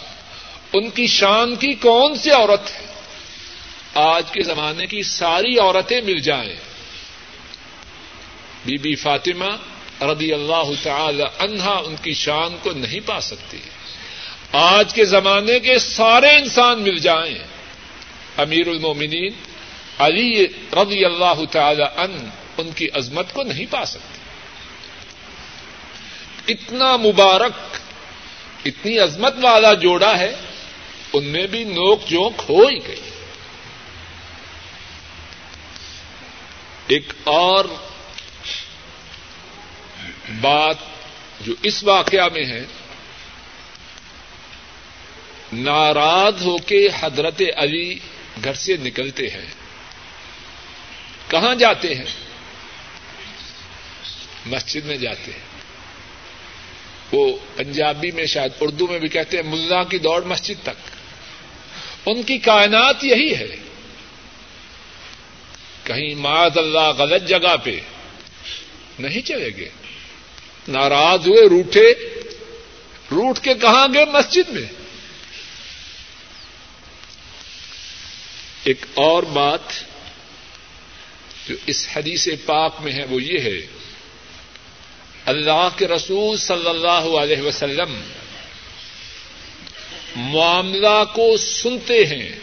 ان کی شان کی کون سی عورت ہے؟ آج کے زمانے کی ساری عورتیں مل جائیں۔ بی بی فاطمہ رضی اللہ تعالی عنہا ان کی شان کو نہیں پا سکتی آج کے زمانے کے سارے انسان مل جائیں۔ امیر المومنین علی رضی اللہ تعالی ان ان کی عظمت کو نہیں پا سکتے۔ اتنا مبارک، اتنی عظمت والا جوڑا ہے، ان میں بھی نوک جوک ہو ہی گئی۔ ایک اور بات جو اس واقعہ میں ہے، ناراض ہو کے حضرت علی گھر سے نکلتے ہیں۔ کہاں جاتے ہیں؟ مسجد میں جاتے ہیں۔ وہ پنجابی میں شاید اردو میں بھی کہتے ہیں ملا کی دوڑ مسجد تک۔ ان کی کائنات یہی ہے۔ کہیں معذ اللہ غلط جگہ پہ نہیں چلے گے ناراض ہوئے روٹے، روٹ کے کہاں گئے مسجد میں؟ ایک اور بات جو اس حدیث پاک میں ہے وہ یہ ہے۔ اللہ کے رسول صلی اللہ علیہ وسلم معاملہ کو سنتے ہیں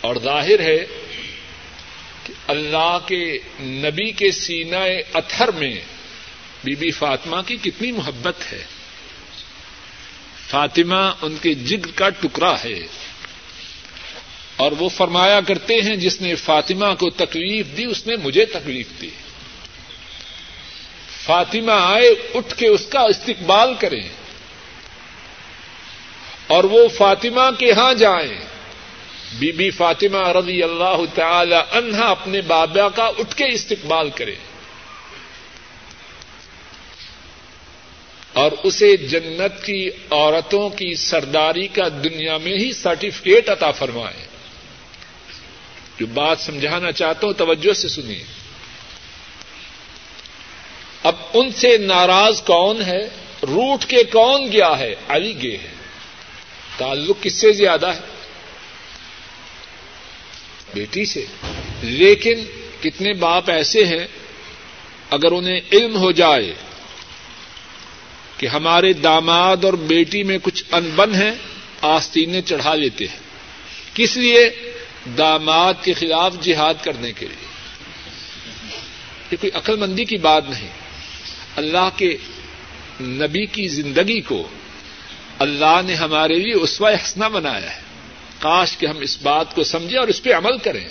اور ظاہر ہے کہ اللہ کے نبی کے سینا اتھر میں بی بی فاطمہ کی کتنی محبت ہے۔ فاطمہ ان کے جگر کا ٹکڑا ہے۔ اور وہ فرمایا کرتے ہیں جس نے فاطمہ کو تکلیف دی، اس نے مجھے تکلیف دی۔ فاطمہ آئے، اٹھ کے اس کا استقبال کریں۔ اور وہ فاطمہ کے ہاں جائیں۔ بی بی فاطمہ رضی اللہ تعالی عنہا اپنے بابا کا اٹھ کے استقبال کرے اور اسے جنت کی عورتوں کی سرداری کا دنیا میں ہی سرٹیفکیٹ عطا فرمائے جو بات سمجھانا چاہتا ہوں، توجہ سے سنیے اب ان سے ناراض کون ہے؟ روٹ کے کون گیا ہے؟ علی گے ہے تعلق کس سے زیادہ ہے؟ بیٹی سے۔ لیکن کتنے باپ ایسے ہیں، اگر انہیں علم ہو جائے کہ ہمارے داماد اور بیٹی میں کچھ انبن ہے آستینیں چڑھا لیتے ہیں۔ کس لیے؟ داماد کے خلاف جہاد کرنے کے لیے۔ یہ کوئی عقل مندی کی بات نہیں۔ اللہ کے نبی کی زندگی کو اللہ نے ہمارے لیے اسوا حسنا بنایا ہے۔ کاش کہ ہم اس بات کو سمجھیں اور اس پہ عمل کریں۔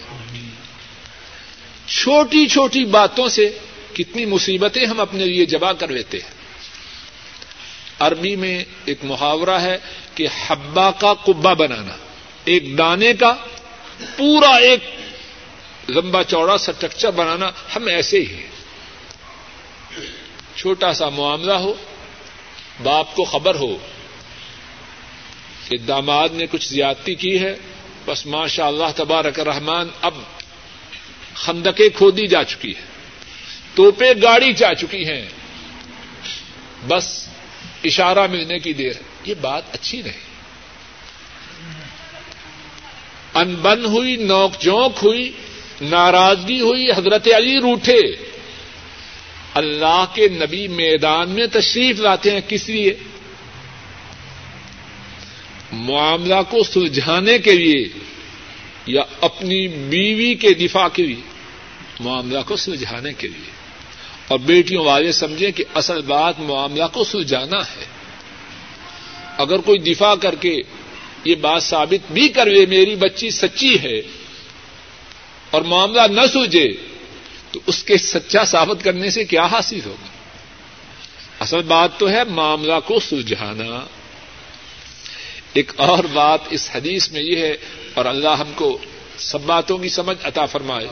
چھوٹی چھوٹی باتوں سے کتنی مصیبتیں ہم اپنے لیے جمع کر لیتے ہیں۔ عربی میں ایک محاورہ ہے کہ حبا کا کبا بنانا، ایک دانے کا پورا ایک لمبا چوڑا سٹرکچر بنانا ہم ایسے ہی ہیں۔ چھوٹا سا معاملہ ہو، باپ کو خبر ہو کہ داماد نے کچھ زیادتی کی ہے، بس ماشاء اللہ تبارک رحمان اب خندقیں کھودی جا چکی ہے توپے گاڑی جا چکی ہیں۔ بس اشارہ ملنے کی دیر، یہ بات اچھی نہیں۔ انبن ہوئی، نوک جونک ہوئی، ناراضگی ہوئی، حضرت علی روٹے۔ اللہ کے نبی میدان میں تشریف لاتے ہیں کس لیے؟ معاملہ کو سلجھانے کے لیے یا اپنی بیوی کے دفاع کے لیے؟ معاملہ کو سلجھانے کے لیے۔ اور بیٹیوں والے سمجھیں کہ اصل بات معاملہ کو سلجھانا ہے۔ اگر کوئی دفاع کر کے یہ بات ثابت بھی کر لے میری بچی سچی ہے اور معاملہ نہ سلجھے تو اس کے سچا ثابت کرنے سے کیا حاصل ہوگا؟ اصل بات تو ہے معاملہ کو سلجھانا۔ ایک اور بات اس حدیث میں یہ ہے، اور اللہ ہم کو سب باتوں کی سمجھ عطا فرمائے۔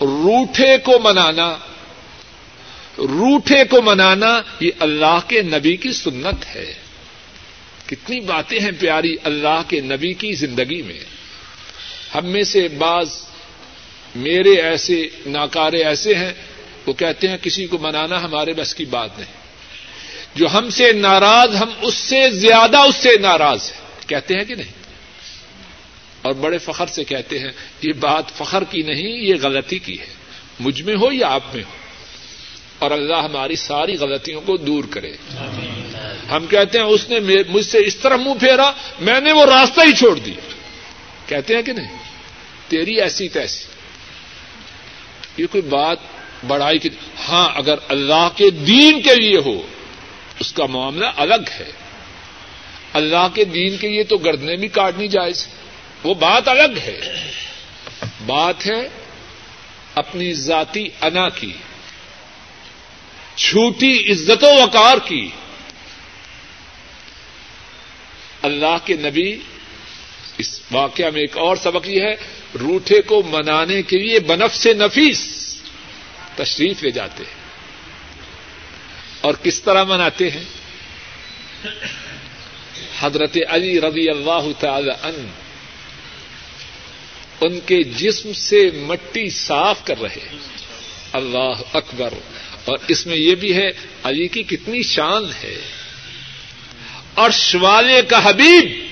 روٹھے کو منانا، روٹھے کو منانا یہ اللہ کے نبی کی سنت ہے۔ کتنی باتیں ہیں پیاری اللہ کے نبی کی زندگی میں۔ ہم میں سے بعض میرے ایسے ناکارے ایسے ہیں، وہ کہتے ہیں کسی کو منانا ہمارے بس کی بات نہیں۔ جو ہم سے ناراض، ہم اس سے زیادہ اس سے ناراض ہیں۔ کہتے ہیں کہ نہیں؟ اور بڑے فخر سے کہتے ہیں، یہ بات فخر کی نہیں، یہ غلطی کی ہے۔ مجھ میں ہو یا آپ میں ہو؟ اور اللہ ہماری ساری غلطیوں کو دور کرے۔ ہم کہتے ہیں، اس نے مجھ سے اس طرح منہ پھیرا، میں نے وہ راستہ ہی چھوڑ دیا۔ کہتے ہیں کہ نہیں؟ تیری ایسی تیسی۔ یہ کوئی بات بڑائی کی ہاں اگر اللہ کے دین کے لیے ہو، اس کا معاملہ الگ ہے۔ اللہ کے دین کے لیے تو گردنے بھی کاٹنی جائز وہ بات الگ ہے۔ بات ہے اپنی ذاتی انا کی چھوٹی عزت و وقار کی۔ اللہ کے نبی، اس واقعہ میں ایک اور سبق یہ ہے روٹے کو منانے کے لیے بنف سے نفیس۔ تشریف لے جاتے ہیں۔ اور کس طرح مناتے ہیں؟ حضرت علی رضی اللہ تعالی ان ان کے جسم سے مٹی صاف کر رہے اللہ اکبر۔ اور اس میں یہ بھی ہے، علی کی کتنی شان ہے۔ اور شوالے کا حبیب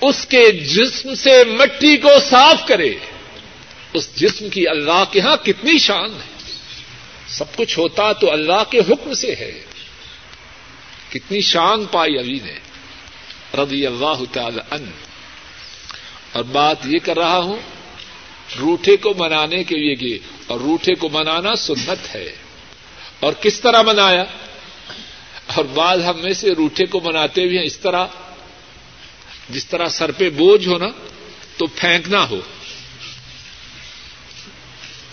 اس کے جسم سے مٹی کو صاف کرے۔ اس جسم کی اللہ کے ہاں کتنی شان ہے۔ سب کچھ ہوتا تو اللہ کے حکم سے ہے۔ کتنی شان پائی علی نے۔ رضی اللہ تعالی ان اور بات یہ کر رہا ہوں روٹے کو منانے کے لیے گئے اور روٹے کو منانا سنت ہے۔ اور کس طرح منایا؟ اور بعض ہم میں سے روٹے کو مناتے ہوئے اس طرح۔ جس طرح سر پہ بوجھ ہو نا تو پھینکنا ہو۔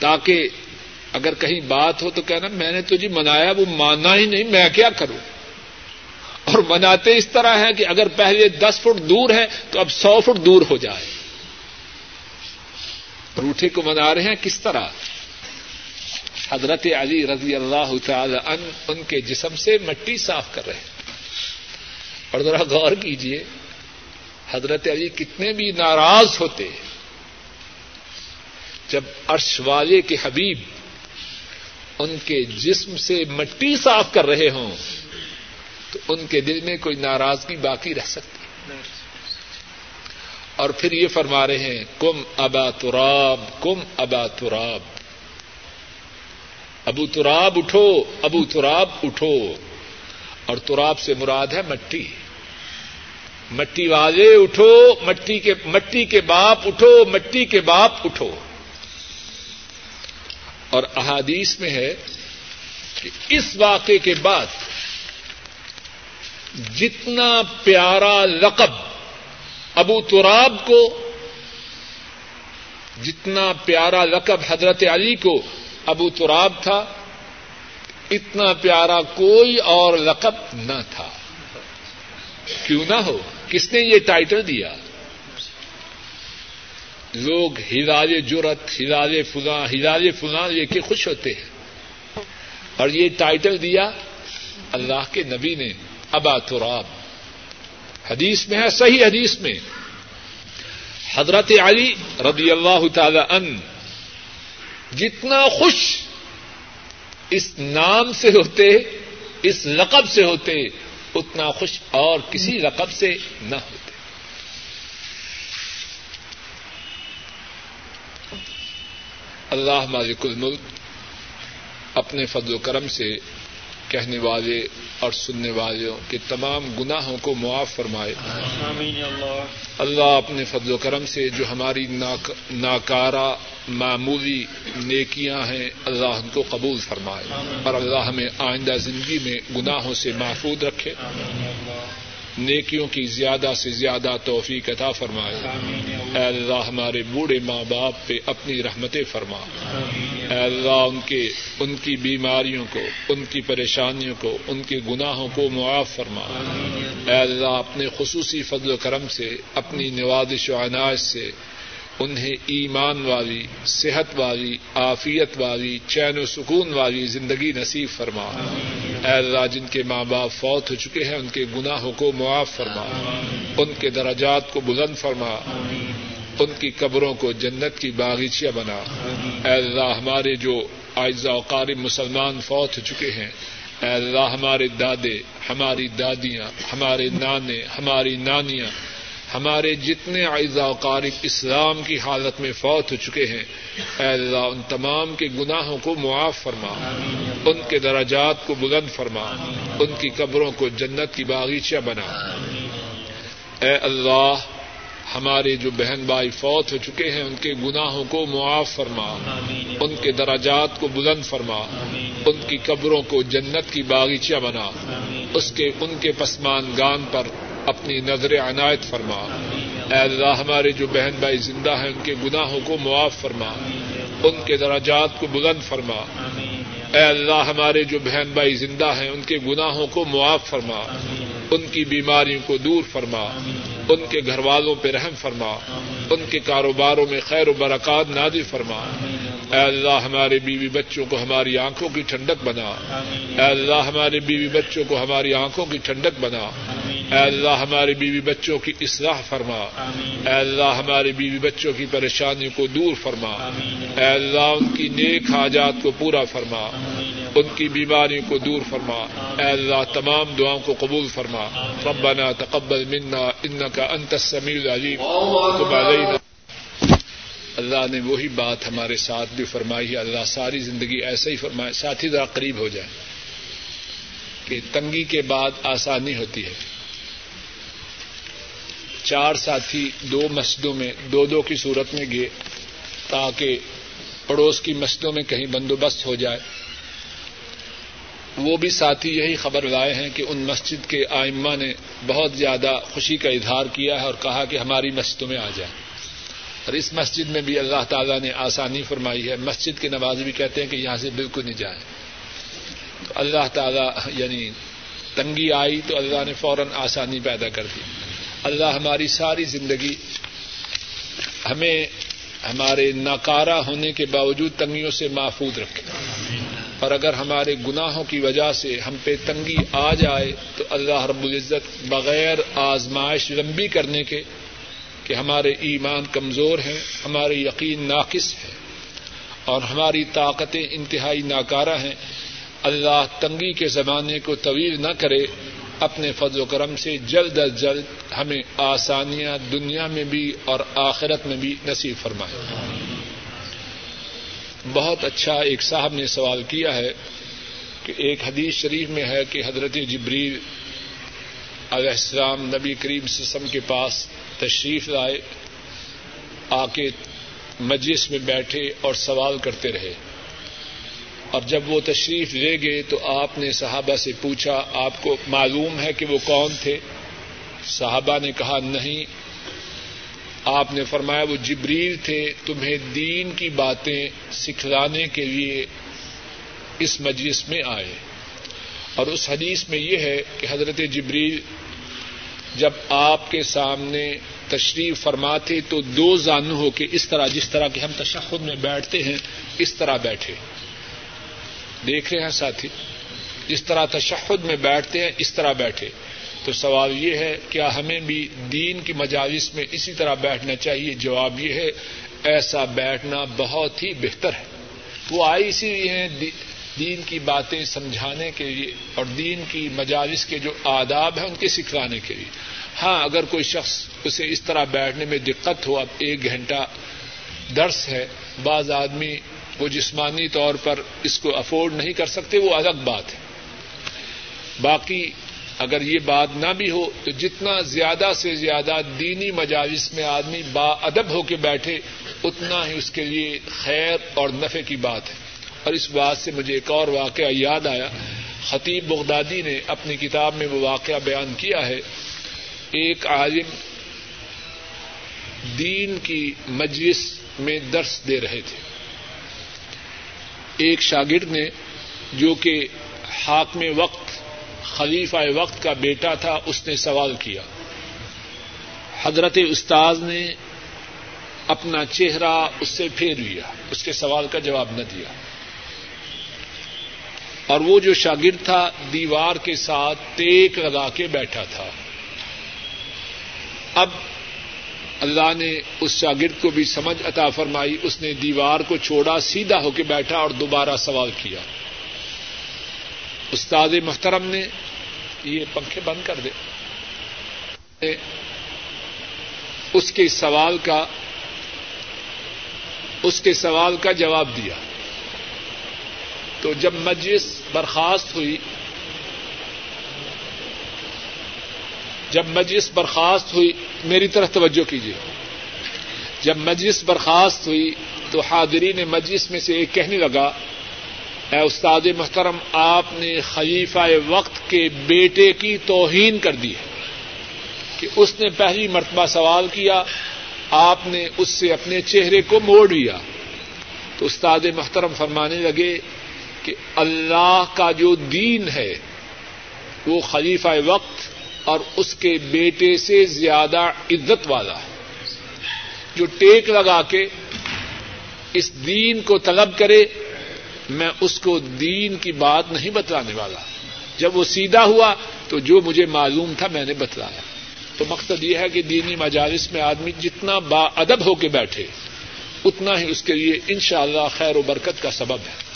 تاکہ اگر کہیں بات ہو تو کہنا میں نے تو جی منایا، وہ ماننا ہی نہیں، میں کیا کروں؟ اور مناتے اس طرح ہے کہ اگر پہلے دس فٹ دور ہے تو اب سو فٹ دور ہو جائے۔ روٹے کو منا رہے ہیں کس طرح؟ حضرت علی رضی اللہ تعالی ان ان کے جسم سے مٹی صاف کر رہے ہیں۔ اور ذرا غور کیجیے حضرت علی کتنے بھی ناراض ہوتے جب عرش والے کے حبیب ان کے جسم سے مٹی صاف کر رہے ہوں، تو ان کے دل میں کوئی ناراضگی باقی رہ سکتی۔ اور پھر یہ فرما رہے ہیں، کم ابا تراب، کم ابا تراب۔ ابو تراب اٹھو، ابو تراب اٹھو۔ اور تراب سے مراد ہے مٹی۔ مٹی والے اٹھو، مٹی کے مٹی کے باپ اٹھو، مٹی کے باپ اٹھو۔ اور احادیث میں ہے کہ اس واقعے کے بعد جتنا پیارا لقب ابو تراب کو، جتنا پیارا لقب حضرت علی کو ابو تراب تھا، اتنا پیارا کوئی اور لقب نہ تھا۔ کیوں نہ ہو؟ کس نے یہ ٹائٹل دیا؟ لوگ ہلال جرت ہلال فلاں ہلال فلاں لے کے خوش ہوتے ہیں۔ اور یہ ٹائٹل دیا اللہ کے نبی نے، ابا تراب۔ حدیث میں ہے، صحیح حدیث میں۔ حضرت علی رضی اللہ تعالی ان جتنا خوش اس نام سے ہوتے، اس لقب سے ہوتے، اتنا خوش اور کسی رقب سے نہ ہوتے۔ اللہ مالک الملک اپنے فضل و کرم سے کہنے والے اور سننے والوں کے تمام گناہوں کو معاف فرمائے۔ اللہ۔ اپنے فضل و کرم سے جو ہماری ناکارہ معمولی نیکیاں ہیں اللہ ان کو قبول فرمائے۔ اور اللہ ہمیں آئندہ زندگی میں گناہوں سے محفوظ رکھے۔ نیکیوں کی زیادہ سے زیادہ توفیق عطا فرمائے۔ اے اللہ ہمارے بوڑھے ماں باپ پہ اپنی رحمتیں فرما۔ اے اللہ ان کے ان کی بیماریوں کو ان کی پریشانیوں کو ان کے گناہوں کو معاف فرما۔ اے اللہ اپنے خصوصی فضل و کرم سے اپنی نوازش و عناج سے انہیں ایمان والی، صحت والی، عافیت والی، چین و سکون والی زندگی نصیب فرما۔ اے اللہ، جن کے ماں باپ فوت ہو چکے ہیں، ان کے گناہوں کو معاف فرما۔ ان کے درجات کو بلند فرما۔ ان کی قبروں کو جنت کی باغیچیاں بنا۔ اے اللہ، ہمارے جو آئزہ قارب مسلمان فوت ہو چکے ہیں، اے اللہ، ہمارے دادے، ہماری دادیاں، ہمارے نانے، ہماری نانیاں ہمارے جتنے اعضاء و قارب اسلام کی حالت میں فوت ہو چکے ہیں، اے اللہ، ان تمام کے گناہوں کو معاف فرما، ان کے دراجات کو بلند فرما، ان کی قبروں کو جنت کی باغیچہ بنا۔ اے اللہ، ہمارے جو بہن بھائی فوت ہو چکے ہیں، ان کے گناہوں کو معاف فرما، ان کے دراجات کو بلند فرما، ان کی قبروں کو جنت کی باغیچہ بنا، اس کے، ان کے پسمان گان پر اپنی نظر عنایت فرما۔ اے اللہ، ہمارے جو بہن بھائی زندہ ہیں، ان کے گناہوں کو معاف فرما۔ ان کے دراجات کو بلند فرما۔ اے اللہ، ہمارے جو بہن بھائی زندہ ہیں، ان کے گناہوں کو معاف فرما۔ ان کی بیماریوں کو دور فرما۔ ان کے گھر والوں پہ رحم فرما۔ ان کے کاروباروں میں خیر و برکات نادی فرما۔ اے اللہ، ہمارے بیوی بچوں کو ہماری آنکھوں کی ٹھنڈک بنا۔ اے اللہ، ہمارے بیوی بچوں کو ہماری آنکھوں کی ٹھنڈک بنا۔ اے اللہ، ہمارے بیوی بچوں کی اصلاح فرما۔ اے اللہ، ہمارے بیوی بچوں کی پریشانیوں کو دور فرما۔ اے اللہ، ان کی نیک حاجات کو پورا فرما۔ ان کی بیماریوں کو دور فرما۔ اے اللہ، تمام دعاؤں کو قبول فرما۔ ربنا تقبل منا انك انت تب علينا اللہ نے وہی بات ہمارے ساتھ بھی فرمائی ہے اللہ ساری زندگی ایسے ہی فرمائے ساتھی ذرا قریب ہو جائے کہ تنگی کے بعد آسانی ہوتی ہے۔ چار ساتھی دو مسجدوں میں دو دو کی صورت میں گئے تاکہ پڑوس کی مسجدوں میں کہیں بندوبست ہو جائے۔ وہ بھی ساتھی یہی خبر لائے ہیں کہ ان مسجد کے آئمہ نے بہت زیادہ خوشی کا اظہار کیا ہے اور کہا کہ ہماری مسجدوں میں آ جائیں اور اس مسجد میں بھی اللہ تعالیٰ نے آسانی فرمائی ہے۔ مسجد کے نواز بھی کہتے ہیں کہ یہاں سے بالکل نہیں جائیں تو اللہ تعالیٰ یعنی تنگی آئی تو اللہ نے فوراً آسانی پیدا کر دی۔ اللہ ہماری ساری زندگی ہمیں ہمارے ناکارہ ہونے کے باوجود تنگیوں سے محفوظ رکھے۔ اور اگر ہمارے گناہوں کی وجہ سے ہم پہ تنگی آ جائے تو اللہ رب العزت بغیر آزمائش لمبی کرنے کے کہ ہمارے ایمان کمزور ہیں، ہمارے یقین ناقص ہے اور ہماری طاقتیں انتہائی ناکارہ ہیں۔ اللہ تنگی کے زمانے کو طویل نہ کرے، اپنے فضل و کرم سے جلد از جلد ہمیں آسانیاں دنیا میں بھی اور آخرت میں بھی نصیب فرمائے۔ بہت اچھا ایک صاحب نے سوال کیا ہے کہ ایک حدیث شریف میں ہے کہ حضرت جبریل علیہ السلام نبی کریم سسم کے پاس تشریف لائے آ کے مجلس میں بیٹھے اور سوال کرتے رہے۔ اور جب وہ تشریف لے گئے تو آپ نے صحابہ سے پوچھا، آپ کو معلوم ہے کہ وہ کون تھے؟ صحابہ نے کہا، نہیں آپ نے فرمایا وہ جبریل تھے تمہیں دین کی باتیں سکھلانے کے لیے اس مجلس میں آئے۔ اور اس حدیث میں یہ ہے کہ حضرت جبریل جب آپ کے سامنے تشریف فرماتے تو دو زانو ہو کے اس طرح جس طرح کہ ہم تشخد میں بیٹھتے ہیں اس طرح بیٹھے۔ دیکھ رہے ہیں ساتھی، جس طرح تشہد میں بیٹھتے ہیں اس طرح بیٹھے۔ تو سوال یہ ہے، کیا ہمیں بھی دین کی مجالس میں اسی طرح بیٹھنا چاہیے؟ جواب یہ ہے، ایسا بیٹھنا بہت ہی بہتر ہے۔ وہ آئی اسی لیے ہیں دین کی باتیں سمجھانے کے لیے اور دین کی مجالس کے جو آداب ہیں، ان کے سکھلانے کے لیے۔ ہاں اگر کوئی شخص اسے اس طرح بیٹھنے میں دقت ہو، اب ایک گھنٹہ درس ہے، بعض آدمی وہ جسمانی طور پر اس کو افورڈ نہیں کر سکتے، وہ الگ بات ہے۔ باقی اگر یہ بات نہ بھی ہو تو جتنا زیادہ سے زیادہ دینی مجالس میں آدمی با ادب ہو کے بیٹھے، اتنا ہی اس کے لیے خیر اور نفع کی بات ہے۔ اور اس بات سے مجھے ایک اور واقعہ یاد آیا۔ خطیب بغدادی نے اپنی کتاب میں وہ واقعہ بیان کیا ہے۔ ایک عالم دین کی مجلس میں درس دے رہے تھے۔ ایک شاگرد نے جو کہ حاکم وقت خلیفہ وقت کا بیٹا تھا، اس نے سوال کیا۔ حضرت استاذ نے اپنا چہرہ اس سے پھیر لیا، اس کے سوال کا جواب نہ دیا۔ اور وہ جو شاگرد تھا، دیوار کے ساتھ ٹیک لگا کے بیٹھا تھا۔ اب اللہ نے اس شاگرد کو بھی سمجھ عطا فرمائی، اس نے دیوار کو چھوڑا، سیدھا ہو کے بیٹھا اور دوبارہ سوال کیا۔ استاد محترم نے یہ پنکھے بند کر دے۔ اس کے سوال کا، اس کے سوال کا جواب دیا۔ تو جب مجلس برخاست ہوئی، جب مجلس برخاست ہوئی، میری طرف توجہ کیجیے۔ جب مجلس برخاست ہوئی تو حاضرین مجلس میں سے ایک کہنے لگا اے استاد محترم، آپ نے خلیفہ وقت کے بیٹے کی توہین کر دی ہے کہ اس نے پہلی مرتبہ سوال کیا، آپ نے اس سے اپنے چہرے کو موڑ لیا۔ تو استاد محترم فرمانے لگے کہ اللہ کا جو دین ہے، وہ خلیفہ وقت اور اس کے بیٹے سے زیادہ عزت والا ہے۔ جو ٹیک لگا کے اس دین کو طلب کرے میں اس کو دین کی بات نہیں بتلانے والا۔ جب وہ سیدھا ہوا تو جو مجھے معلوم تھا میں نے بتلایا۔ تو مقصد یہ ہے کہ دینی مجالس میں آدمی جتنا با ادب ہو کے بیٹھے، اتنا ہی اس کے لیے انشاءاللہ اللہ خیر و برکت کا سبب ہے۔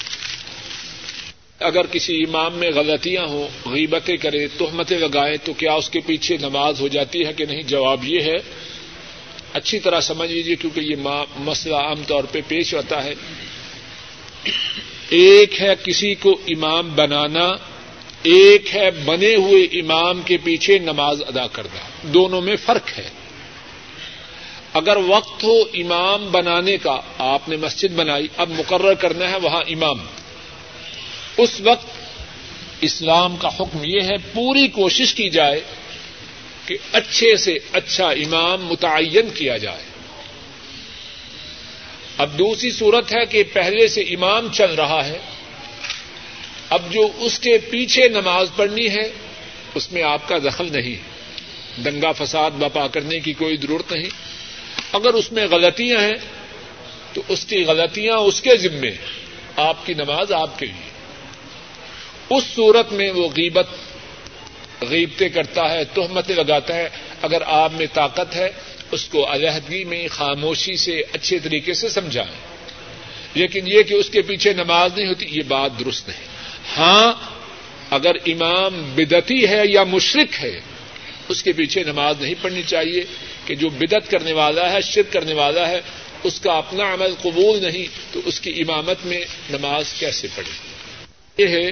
اگر کسی امام میں غلطیاں ہوں، غیبتیں کرے، تہمتیں لگائیں تو کیا اس کے پیچھے نماز ہو جاتی ہے کہ نہیں؟ جواب یہ ہے، اچھی طرح سمجھ لیجیے کیونکہ یہ مسئلہ عام طور پہ پیش ہوتا ہے۔ ایک ہے کسی کو امام بنانا، ایک ہے بنے ہوئے امام کے پیچھے نماز ادا کرنا۔ دونوں میں فرق ہے۔ اگر وقت ہو امام بنانے کا، آپ نے مسجد بنائی، اب مقرر کرنا ہے وہاں امام۔ اس وقت اسلام کا حکم یہ ہے، پوری کوشش کی جائے کہ اچھے سے اچھا امام متعین کیا جائے۔ اب دوسری صورت ہے کہ پہلے سے امام چل رہا ہے۔ اب جو اس کے پیچھے نماز پڑھنی ہے، اس میں آپ کا دخل نہیں۔ ہے دنگا فساد بپا کرنے کی کوئی ضرورت نہیں۔ اگر اس میں غلطیاں ہیں، تو اس کی غلطیاں اس کے ذمے، آپ کی نماز آپ کے لیے۔ اس صورت میں وہ غیبت، غیبتیں کرتا ہے، تہمتیں لگاتا ہے۔ اگر آپ میں طاقت ہے اس کو علیحدگی میں خاموشی سے اچھے طریقے سے سمجھائیں۔ لیکن یہ کہ اس کے پیچھے نماز نہیں ہوتی، یہ بات درست نہیں۔ ہاں اگر امام بدتی ہے یا مشرق ہے، اس کے پیچھے نماز نہیں پڑھنی چاہیے کہ جو بدت کرنے والا ہے، شرک کرنے والا ہے، اس کا اپنا عمل قبول نہیں، تو اس کی امامت میں نماز کیسے پڑھے؟ یہ ہے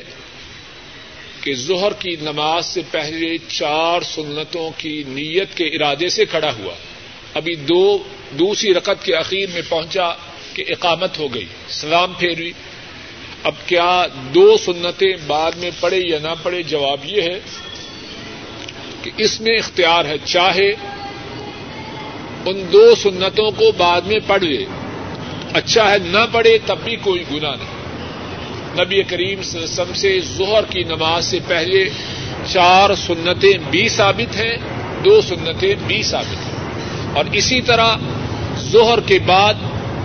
کہ ظہر کی نماز سے پہلے چار سنتوں کی نیت کے ارادے سے کھڑا ہوا۔ ابھی دو دوسری رقط کے اخیر میں پہنچا کہ اقامت ہو گئی، سلام پھیری اب کیا دو سنتیں بعد میں پڑے یا نہ پڑے جواب یہ ہے کہ اس میں اختیار ہے، چاہے ان دو سنتوں کو بعد میں پڑھ لے۔ اچھا ہے نہ پڑھے تب بھی کوئی گنا نہیں۔ نبی کریم وسلم سے ظہر کی نماز سے پہلے چار سنتیں بھی ثابت ہیں، دو سنتیں بھی ثابت ہیں۔ اور اسی طرح ظہر کے بعد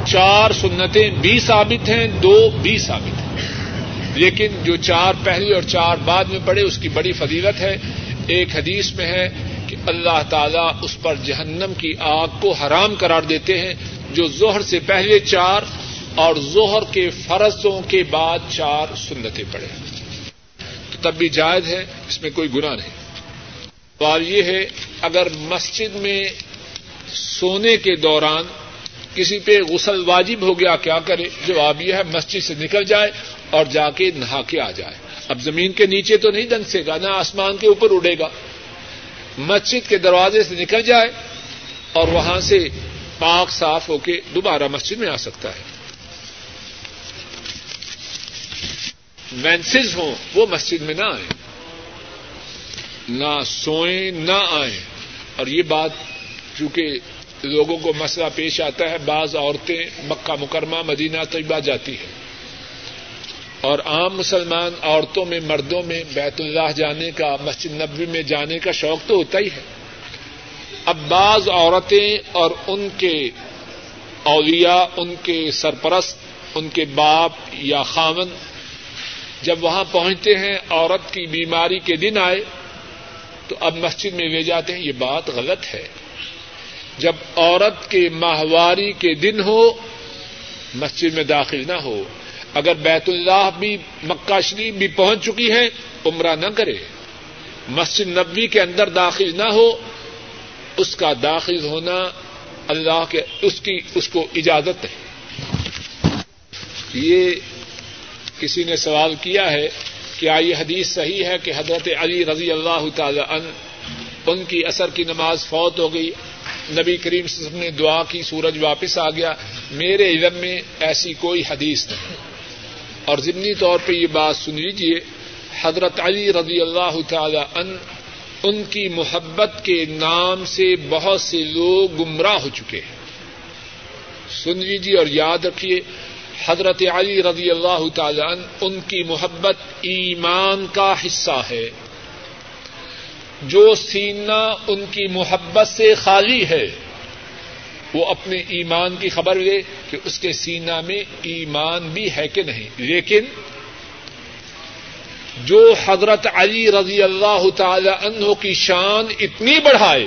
چار سنتیں بھی ثابت ہیں، دو بھی ثابت ہیں۔ لیکن جو چار پہلے اور چار بعد میں پڑے اس کی بڑی فضیلت ہے۔ ایک حدیث میں ہے کہ اللہ تعالیٰ اس پر جہنم کی آگ کو حرام قرار دیتے ہیں، جو ظہر سے پہلے چار اور ظہر کے فرضوں کے بعد چار سنتیں پڑے تو تب بھی جائز ہے، اس میں کوئی گنا نہیں۔ سوال یہ ہے، اگر مسجد میں سونے کے دوران کسی پہ غسل واجب ہو گیا، کیا کرے؟ جواب یہ ہے، مسجد سے نکل جائے اور جا کے نہا کے آ جائے۔ اب زمین کے نیچے تو نہیں دنسے گا، نہ آسمان کے اوپر اڑے گا۔ مسجد کے دروازے سے نکل جائے اور وہاں سے پاک صاف ہو کے دوبارہ مسجد میں آ سکتا ہے۔ مینسز ہوں، وہ مسجد میں نہ آئیں۔ نہ سوئیں، نہ آئیں۔ اور یہ بات چونکہ لوگوں کو مسئلہ پیش آتا ہے، بعض عورتیں مکہ مکرمہ، مدینہ طیبہ جاتی ہیں۔ اور عام مسلمان عورتوں میں، مردوں میں بیت اللہ جانے کا، مسجد نبوی میں جانے کا شوق تو ہوتا ہی ہے۔ اب بعض عورتیں اور ان کے اولیاء، ان کے سرپرست، ان کے باپ یا خامن جب وہاں پہنچتے ہیں، عورت کی بیماری کے دن آئے تو اب مسجد میں لے جاتے ہیں، یہ بات غلط ہے۔ جب عورت کے ماہواری کے دن ہو، مسجد میں داخل نہ ہو، اگر بیت اللہ بھی، مکہ شریف بھی پہنچ چکی ہے، عمرہ نہ کرے، مسجد نبوی کے اندر داخل نہ ہو، اس کا داخل ہونا اللہ کے، اس کی، اس کو اجازت ہے۔ یہ کسی نے سوال کیا ہے کہ آئی حدیث صحیح ہے کہ حضرت علی رضی اللہ تعالی ان ان کی اثر کی نماز فوت ہو گئی نبی کریم نے دعا کی، سورج واپس آ گیا۔ میرے علم میں ایسی کوئی حدیث نہیں۔ اور ضمنی طور پہ یہ بات سن لیجیے حضرت علی رضی اللہ تعالی ان ان کی محبت کے نام سے بہت سے لوگ گمراہ ہو چکے ہیں۔ سن لیجیے اور یاد رکھیے، حضرت علی رضی اللہ تعالی ان کی محبت ایمان کا حصہ ہے۔ جو سینہ ان کی محبت سے خالی ہے، وہ اپنے ایمان کی خبر لے کہ اس کے سینہ میں ایمان بھی ہے کہ نہیں۔ لیکن جو حضرت علی رضی اللہ تعالی عنہ کی شان اتنی بڑھائے،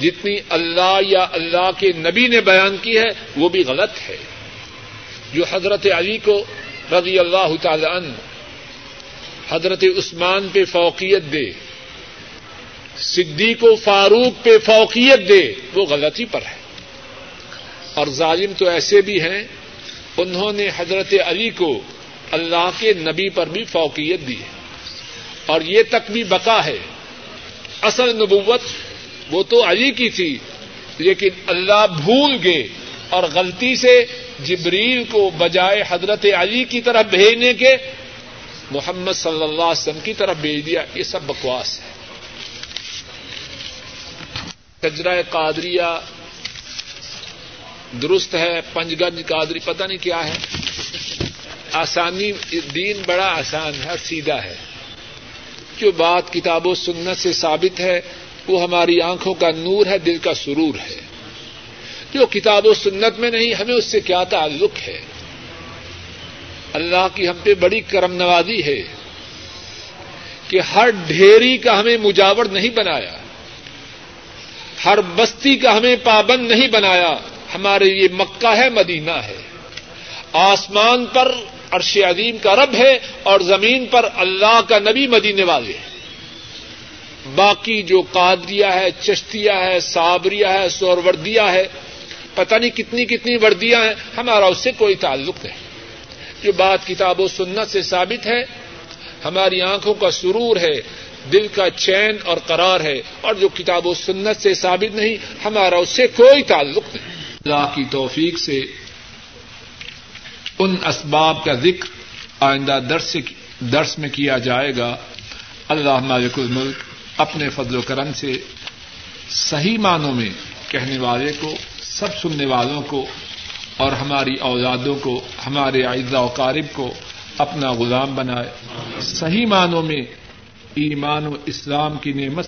جتنی اللہ یا اللہ کے نبی نے بیان کی ہے، وہ بھی غلط ہے۔ جو حضرت علی کو رضی اللہ تعالی عنہ حضرت عثمان پہ فوقیت دے، صدیق و فاروق پہ فوقیت دے، وہ غلطی پر ہے۔ اور ظالم تو ایسے بھی ہیں، انہوں نے حضرت علی کو اللہ کے نبی پر بھی فوقیت دی ہے۔ اور یہ تک بھی بقا ہے۔ اصل نبوت وہ تو علی کی تھی، لیکن اللہ بھول گئے اور غلطی سے جبریل کو بجائے حضرت علی کی طرف بھیجنے کے محمد صلی اللہ علیہ وسلم کی طرف بھیج دیا، یہ سب بکواس ہے۔ کجرا قادریہ درست ہے پنج گنج قادری، پتہ نہیں کیا ہے۔ آسانی دین بڑا آسان ہے سیدھا ہے۔ جو بات کتاب و سنت سے ثابت ہے، وہ ہماری آنکھوں کا نور ہے، دل کا سرور ہے۔ جو کتاب و سنت میں نہیں، ہمیں اس سے کیا تعلق ہے؟ اللہ کی ہم پہ بڑی کرم نوازی ہے کہ ہر ڈھیری کا ہمیں مجاور نہیں بنایا، ہر بستی کا ہمیں پابند نہیں بنایا، ہمارے یہ مکہ ہے، مدینہ ہے۔ آسمان پر عرش عظیم کا رب ہے اور زمین پر اللہ کا نبی مدینے والے ہیں۔ باقی جو قادریہ ہے چشتیا ہے، صابریہ ہے سوروردیا ہے، پتہ نہیں کتنی کتنی وردیاں ہیں، ہمارا اس سے کوئی تعلق نہیں۔ جو بات کتاب و سنت سے ثابت ہے، ہماری آنکھوں کا سرور ہے، دل کا چین اور قرار ہے، اور جو کتاب و سنت سے ثابت نہیں، ہمارا اس سے کوئی تعلق نہیں۔ اللہ کی توفیق سے ان اسباب کا ذکر آئندہ درس درس میں کیا جائے گا۔ اللہ مالک الملک اپنے فضل و کرم سے صحیح معنوں میں کہنے والے کو، سب سننے والوں کو اور ہماری اولادوں کو، ہمارے اعزا و قارب کو اپنا غلام بنائے۔ صحیح معنوں میں ایمان و اسلام کی نعمت